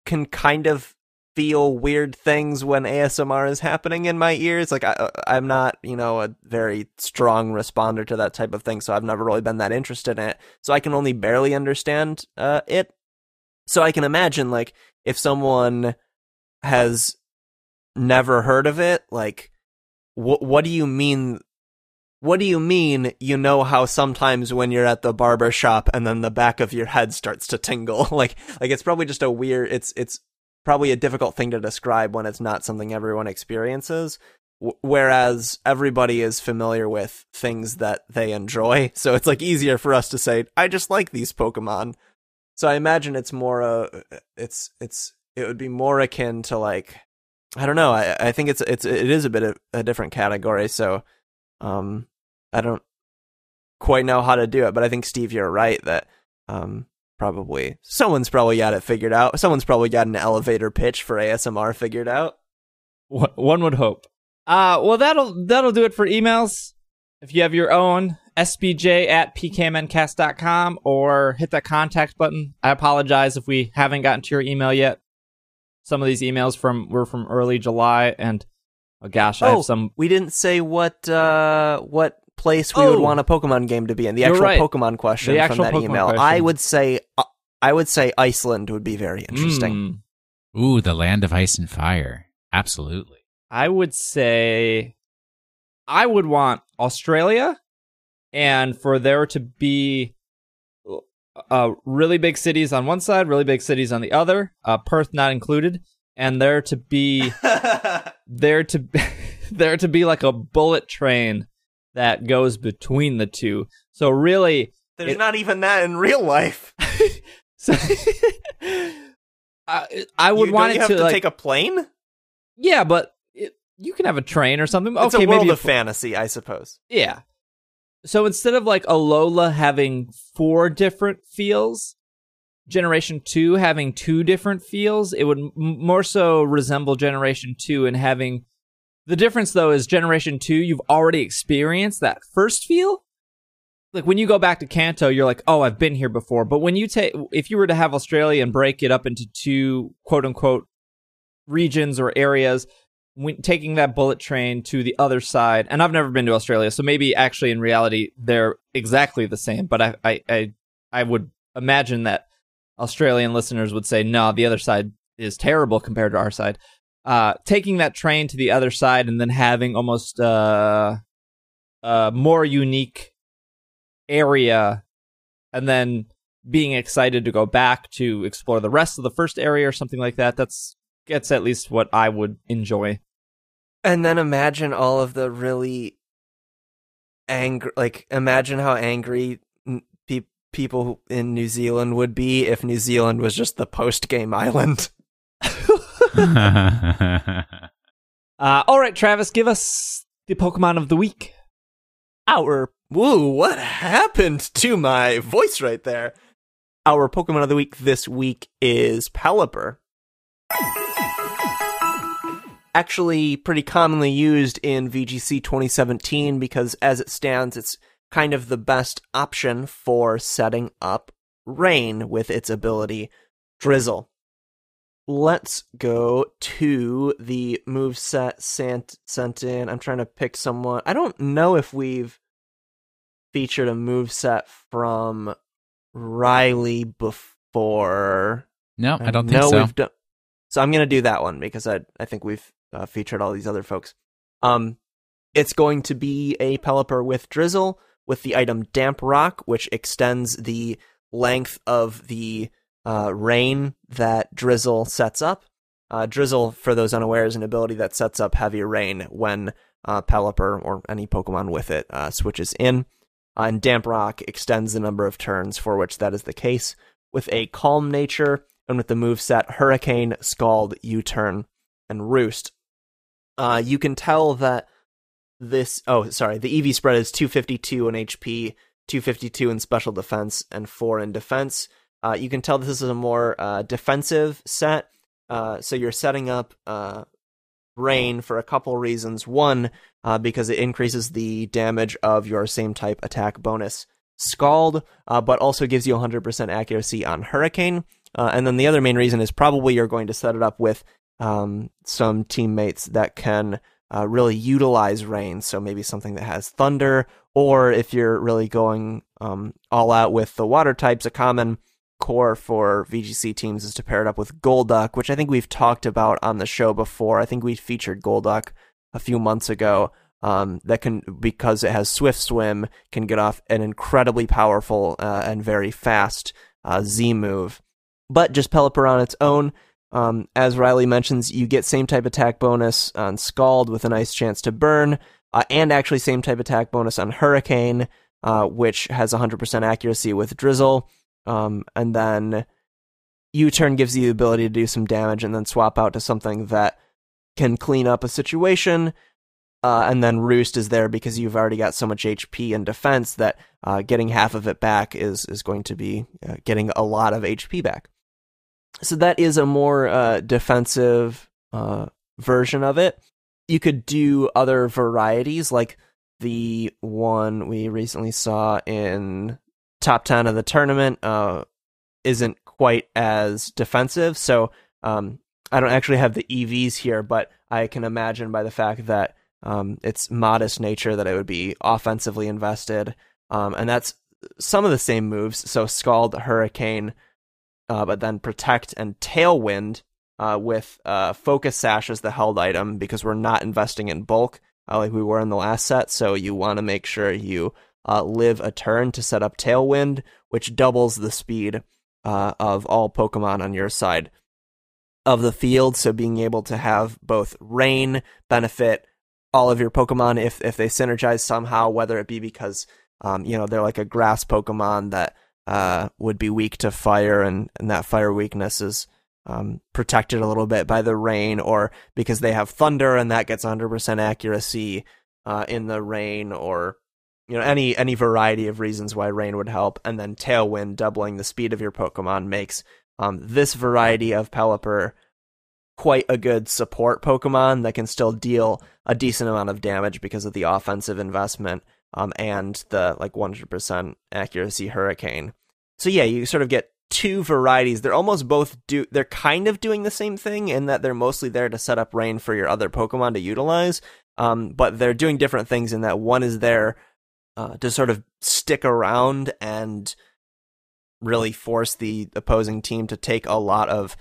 can kind of feel weird things when ASMR is happening in my ears. Like I, I'm not, you know, a very strong responder to that type of thing, so I've never really been that interested in it. So I can only barely understand uh, it. So I can imagine, like, if someone has never heard of it, like, what what do you mean? What do you mean? You know how sometimes when you're at the barber shop and then the back of your head starts to tingle, like, like it's probably just a weird. It's it's probably a difficult thing to describe when it's not something everyone experiences. Whereas everybody is familiar with things that they enjoy, so it's like easier for us to say, "I just like these Pokemon." So I imagine it's more uh it's it's it would be more akin to like I don't know. I I think it's it's it is a bit of a different category. So um I don't quite know how to do it, but I think Steve, you're right that um probably someone's probably got it figured out. Someone's probably got an elevator pitch for ASMR figured out. One would hope. Uh, well, that'll that'll do it for emails. If you have your own, sbj at pkmncast.com or hit that contact button. I apologize if we haven't gotten to your email yet. Some of these emails from were from early July, and oh gosh, I Oh, have some. We didn't say what uh what place we would Oh. want a Pokemon game to be in. The actual right. Pokemon question The from that Pokemon email. question. I would say uh, I would say Iceland would be very interesting. Mm. Ooh, the land of ice and fire. Absolutely. I would say I would want Australia and for there to be uh, really big cities on one side, really big cities on the other, uh, Perth not included, and there to be there to there to be like a bullet train that goes between the two. So really, There's It- not even that in real life. so I, I would you, want it you have to, to like take a plane. yeah, but it, you can have a train or something. It's okay, a world maybe of fantasy, I suppose. Yeah. So instead of like Alola having four different feels, Generation 2 having two different feels, it would m- more so resemble Generation 2 and having the difference though is Generation 2 you've already experienced that first feel. Like when you go back to Kanto, you're like, "Oh, I've been here before." But when you take if you were to have Australia and break it up into two quote unquote regions or areas, when taking that bullet train to the other side, and I've never been to Australia, so maybe actually in reality they're exactly the same. But I, I, I, I would imagine that Australian listeners would say, no, the other side is terrible compared to our side. Uh, taking that train to the other side and then having almost uh, a more unique area, and then being excited to go back to explore the rest of the first area or something like that. That's that's at least what I would enjoy. And then imagine all of the really angry, like imagine how angry pe- people in New Zealand would be if New Zealand was just the post game island. Uh, all right, Travis, give us the Pokemon of the week. Our woo, what happened to my voice right there? Our Pokemon of the week this week is Pelipper. Actually, pretty commonly used in VGC 2017 because, as it stands, it's kind of the best option for setting up Rain with its ability Drizzle. Let's go to the move set sent sent in. I'm trying to pick someone. I don't know if we've featured a move set from Riley before. no, I don't think know so. We've done, so I'm gonna do that one because I I think we've uh, featured all these other folks. Um, it's going to be a Pelipper with Drizzle with the item Damp Rock, which extends the length of the uh, rain that Drizzle sets up. Uh, Drizzle, for those unaware, is an ability that sets up heavy rain when uh, Pelipper or any Pokemon with it uh, switches in. Uh, and Damp Rock extends the number of turns for which that is the case with a calm nature and with the moveset Hurricane, Scald, U Turn, and Roost. Uh, you can tell that this. Oh, sorry. The EV spread is 252 in HP, 252 in special defense, and 4 in defense. Uh, you can tell this is a more uh, defensive set. Uh, so you're setting up uh, Rain for a couple reasons. One, uh, because it increases the damage of your same type attack bonus Scald, uh, but also gives you 100% accuracy on Hurricane. And then the other main reason is probably you're going to set it up with um, some teammates that can really utilize Rain. So maybe something that has Thunder, or if you're really going um, all out with the water types, a common core for VGC teams is to pair it up with Golduck, which I think we've talked about on the show before. I think we featured Golduck a few months ago. Um, that can because it has Swift Swim, can get off an incredibly powerful uh, and very fast uh, Z move. But just Pelipper on its own, um, as Riley mentions, you get same type attack bonus on Scald with a nice chance to burn, uh, and actually same type attack bonus on Hurricane, uh, which has 100% accuracy with Drizzle. Um, and then U turn gives you the ability to do some damage and then swap out to something that can clean up a situation. Uh, and then Roost is there because you've already got so much HP and defense that uh, getting half of it back is is going to be uh, getting a lot of HP back. So that is a more uh, defensive uh, version of it. You could do other varieties, like the one we recently saw in top 10 of the tournament uh, isn't quite as defensive. So um, I don't actually have the EVs here, but I can imagine by the fact that um, its modest nature that it would be offensively invested, um, and that's some of the same moves. So Scald, Hurricane, uh, but then Protect and Tailwind uh, with uh, Focus Sash as the held item because we're not investing in bulk uh, like we were in the last set. So you want to make sure you uh, live a turn to set up Tailwind, which doubles the speed uh, of all Pokemon on your side of the field. So being able to have both Rain benefit all of your Pokemon if if they synergize somehow, whether it be because um, you know they're like a grass Pokemon that uh, would be weak to fire, and, and that fire weakness is um, protected a little bit by the rain, or because they have thunder and that gets 100% accuracy uh, in the rain, or you know any any variety of reasons why rain would help, and then tailwind doubling the speed of your Pokemon makes um, this variety of Pelipper quite a good support Pokemon that can still deal a decent amount of damage because of the offensive investment um, and the like 100% accuracy Hurricane. So yeah, you sort of get two varieties. They're almost both do. They're kind of doing the same thing in that they're mostly there to set up rain for your other Pokemon to utilize. Um, but they're doing different things in that one is there uh, to sort of stick around and really force the opposing team to take a lot of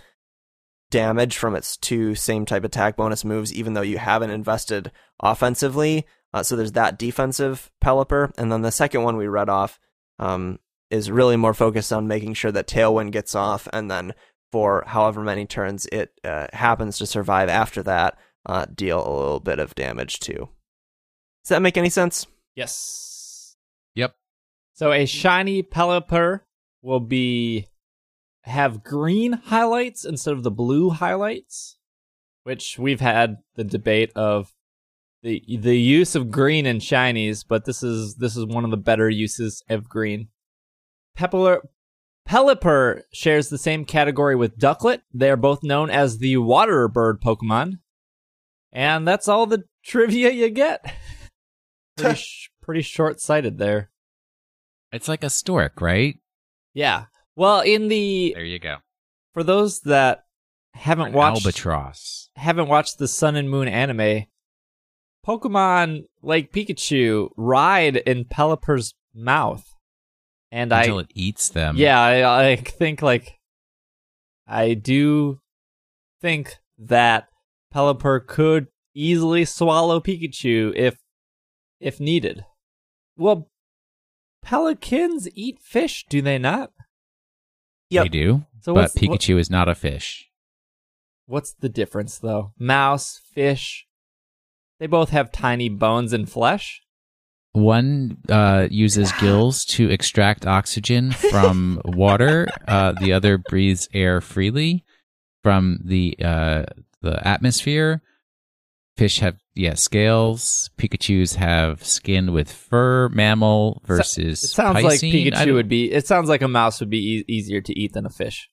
damage from its two same type attack bonus moves, even though you haven't invested offensively. Uh, so there's that defensive Pelipper, and then the second one we read off um, is really more focused on making sure that Tailwind gets off, and then for however many turns it uh, happens to survive after that, uh, deal a little bit of damage too. Does that make any sense? Yes. So a shiny Pelipper will be have green highlights instead of the blue highlights, which we've had the debate of the the use of green in shinies, but this is this is one of the better uses of green. Pepler, Pelipper shares the same category with Ducklett. They are both known as the water bird Pokemon. And that's all the trivia you get. Pretty, sh- pretty short sighted there. It's like a stork, right? Yeah. Well, in the There you go. for those that haven't An watched albatross. haven't watched the Sun and Moon anime, Pokemon like Pikachu ride in Pelipper's mouth. And I Until it eats them. Yeah, I, I think like I do think that Pelipper could easily swallow Pikachu if if needed. Well, pelicans eat fish, do they not? They do. So but what's what- Pikachu is not a fish. what's the difference though? Mouse, fish, they both have tiny bones and flesh. One uh, uses gills to extract oxygen from water. Uh, the other breathes air freely from the uh, the atmosphere. Fish have yeah scales. Pikachu's have skin with fur. Mammal versus It sounds like Piscine. I Pikachu would be. It sounds like a mouse would be e- easier to eat than a fish.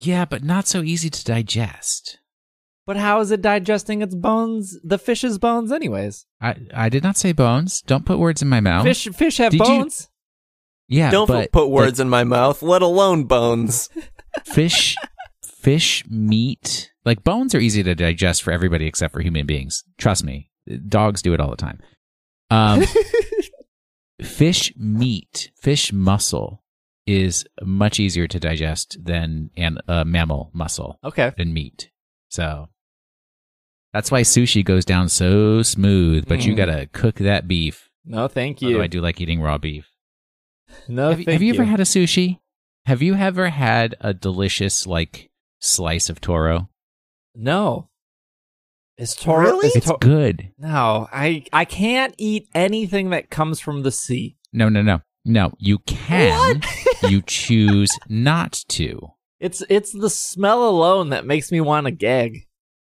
Yeah, but not so easy to digest. But how is it digesting its bones, the fish's bones, anyways? I I did not say bones. Don't put words in my mouth. Fish, fish have Did you- bones. Yeah, Don't but put words in my mouth, let alone bones. fish fish meat like bones are easy to digest for everybody except for human beings. Trust me. Dogs do it all the time. Um, fish meat fish muscle is much easier to digest than an uh, mammal muscle Okay. than meat. So that's why sushi goes down so smooth but you Mm. gotta cook that beef. No, thank although you. i do like eating raw beef. No, have, you- have you ever had a sushi? Have you ever had a delicious like slice of toro No. Is Toro? Really? is It's Tor- good. no, I I can't eat anything that comes from the sea. No, no, no. No, you can. you choose not to. It's it's the smell alone that makes me want to gag.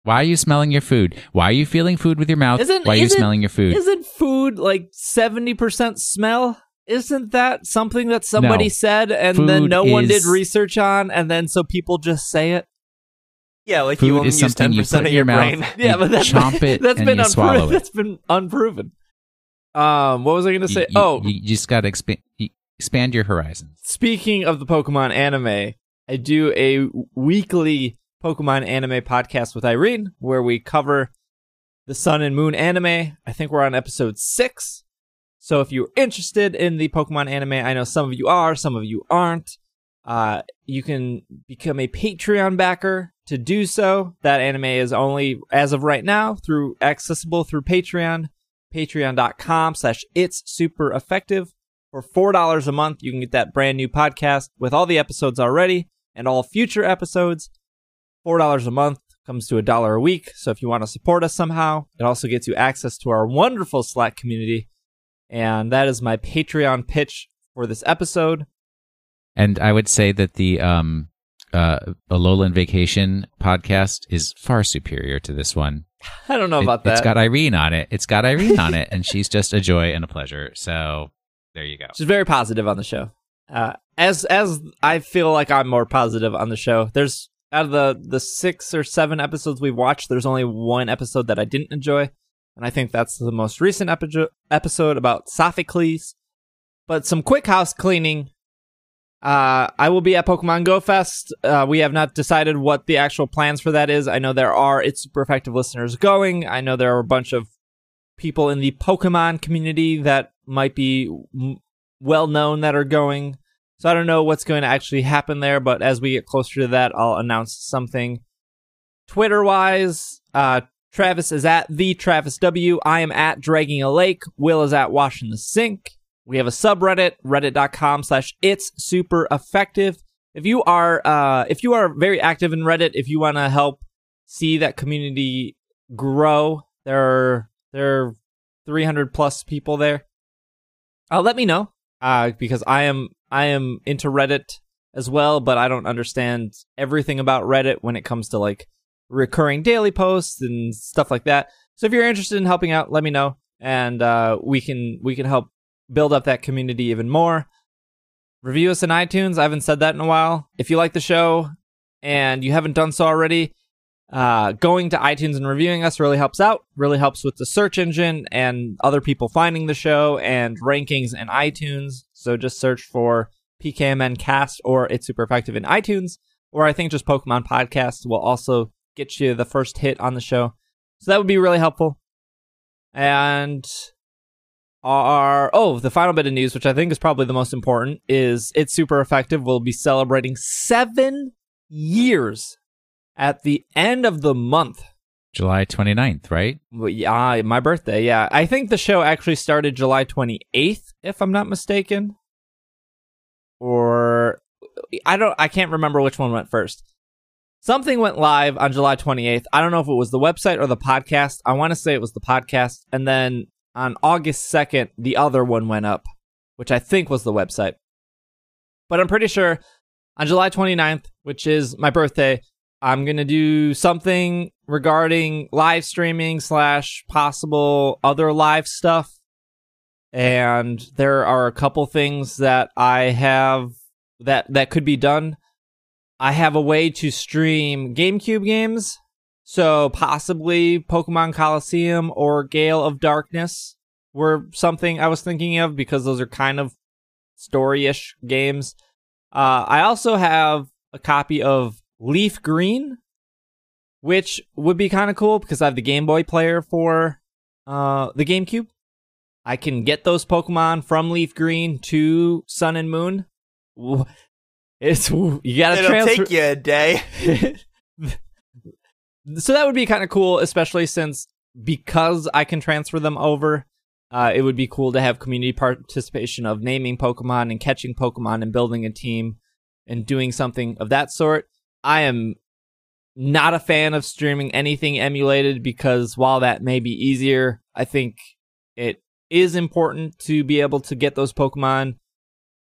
Why are you smelling your food? Why are you feeling food with your mouth? Isn't Why are you isn't- smelling your food? Isn't food like seventy percent smell? Isn't that something that somebody No. said and then no one did research on, and then so people just say it? Yeah, like Food you only is use something ten you percent put of in your your mouth. brain. Yeah, You but that's chomp it that's and been you swallow unproven. it. That's been unproven. Um, what was I going to You- say? you, oh, you just got to expand expand your horizons. speaking of the Pokemon anime, I do a weekly Pokemon anime podcast with Irene where we cover the Sun and Moon anime. I think we're on episode six. So if you're interested in the Pokemon anime, I know some of you are, some of you aren't. Uh, you can become a Patreon backer to do so. That anime is only, as of right now, through accessible through Patreon, patreon.com slash it's super effective. For $4 a month, you can get that brand new podcast with all the episodes already and all future episodes. $4 a month comes to a dollar a week. So if you want to support us somehow, it also gets you access to our wonderful Slack community. And that is my Patreon pitch for this episode. And I would say that the um, uh, Alolan Vacation podcast is far superior to this one. I don't know It- about that. It's got Irene on it. It's got Irene on it, and she's just a joy and a pleasure. So there you go. She's very positive on the show. Uh, as as I feel like I'm more positive on the show. There's out of the the six or seven episodes we've watched, there's only one episode that I didn't enjoy, and I think that's the most recent epi- episode about Sophocles. But some quick house cleaning. Uh, I will be at Pokemon Go Fest. Uh, we have not decided what the actual plans for that is. I know there are it's super effective listeners going. I know there are a bunch of people in the Pokemon community that might be m- well known that are going. So I don't know what's going to actually happen there, but as we get closer to that, I'll announce something. Twitter wise, uh, Travis is at the Travis W. I am at Dragging a Lake. Will is at Washing the Sink. We have a subreddit, reddit.com slash it's super effective. If you are uh if you are very active in Reddit, if you want to help see that community grow, there are there are 300 plus people there. Uh, let me know uh, because I am I am into Reddit as well, but I don't understand everything about Reddit when it comes to like recurring daily posts and stuff like that. So if you're interested in helping out, let me know, and uh, we can we can help build up that community even more. Review us in iTunes. I haven't said that in a while. If you like the show and you haven't done so already, uh, going to iTunes and reviewing us really helps out. Really helps with the search engine and other people finding the show and rankings in iTunes. So just search for PKMN Cast or It's Super Effective in iTunes, or I think just Pokemon Podcast will also get you the first hit on the show. So that would be really helpful. And our oh, the final bit of news, which I think is probably the most important, is It's Super Effective we'll be celebrating seven years at the end of the month. July 29th, right? Well, yeah, my birthday. Yeah, I think the show actually started July 28th, if I'm not mistaken. Or I don't. I can't remember which one went first. Something went live on July 28th. I don't know if it was the website or the podcast. I want to say it was the podcast, and then on August 2nd, the other one went up, which I think was the website. But I'm pretty sure on July 29th, which is my birthday, I'm gonna do something regarding live streaming slash possible other live stuff. And there are a couple things that I have that that could be done. I have a way to stream GameCube games, so possibly Pokemon Colosseum or Gale of Darkness were something I was thinking of because those are kind of story-ish games. Uh, I also have a copy of Leaf Green, which would be kind of cool because I have the Game Boy player for uh, the GameCube. I can get those Pokemon from Leaf Green to Sun and Moon. It's you gotta transfer It'll transfer. take you a day. so that would be kind of cool, especially since because I can transfer them over. Uh, it would be cool to have community participation of naming Pokemon and catching Pokemon and building a team and doing something of that sort. I am not a fan of streaming anything emulated because while that may be easier, I think it is important to be able to get those Pokemon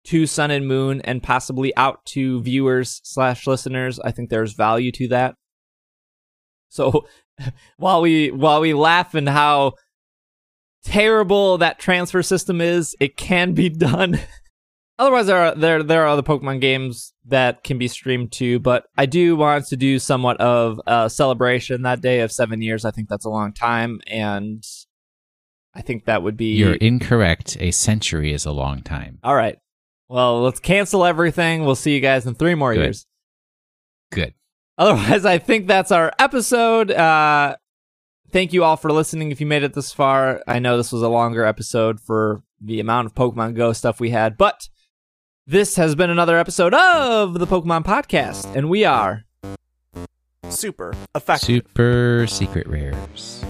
to Sun and Moon and possibly out to viewers slash listeners. I think there's value to that. So while we while we laugh and how terrible that transfer system is, it can be done. Otherwise, there are there there are other Pokemon games that can be streamed too. But I do want to do somewhat of a celebration that day of seven years. I think that's a long time, and I think that would be You're incorrect. A century is a long time. all right. Well, let's cancel everything. We'll see you guys in three more Good. years. Good. Otherwise, I think that's our episode. Uh, thank you all for listening. If you made it this far, I know this was a longer episode for the amount of Pokemon Go stuff we had, but this has been another episode of the Pokemon Podcast, and we are Super effective. Super secret rares.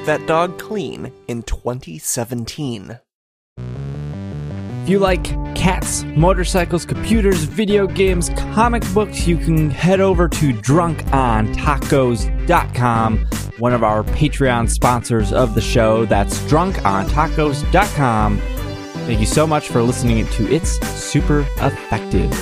Keep that dog clean in 2017. If you like cats, motorcycles, computers, video games, comic books, you can head over to drunkontacos.com, one of our Patreon sponsors of the show. That's drunkontacos.com. Thank you so much for listening to It's Super Effective.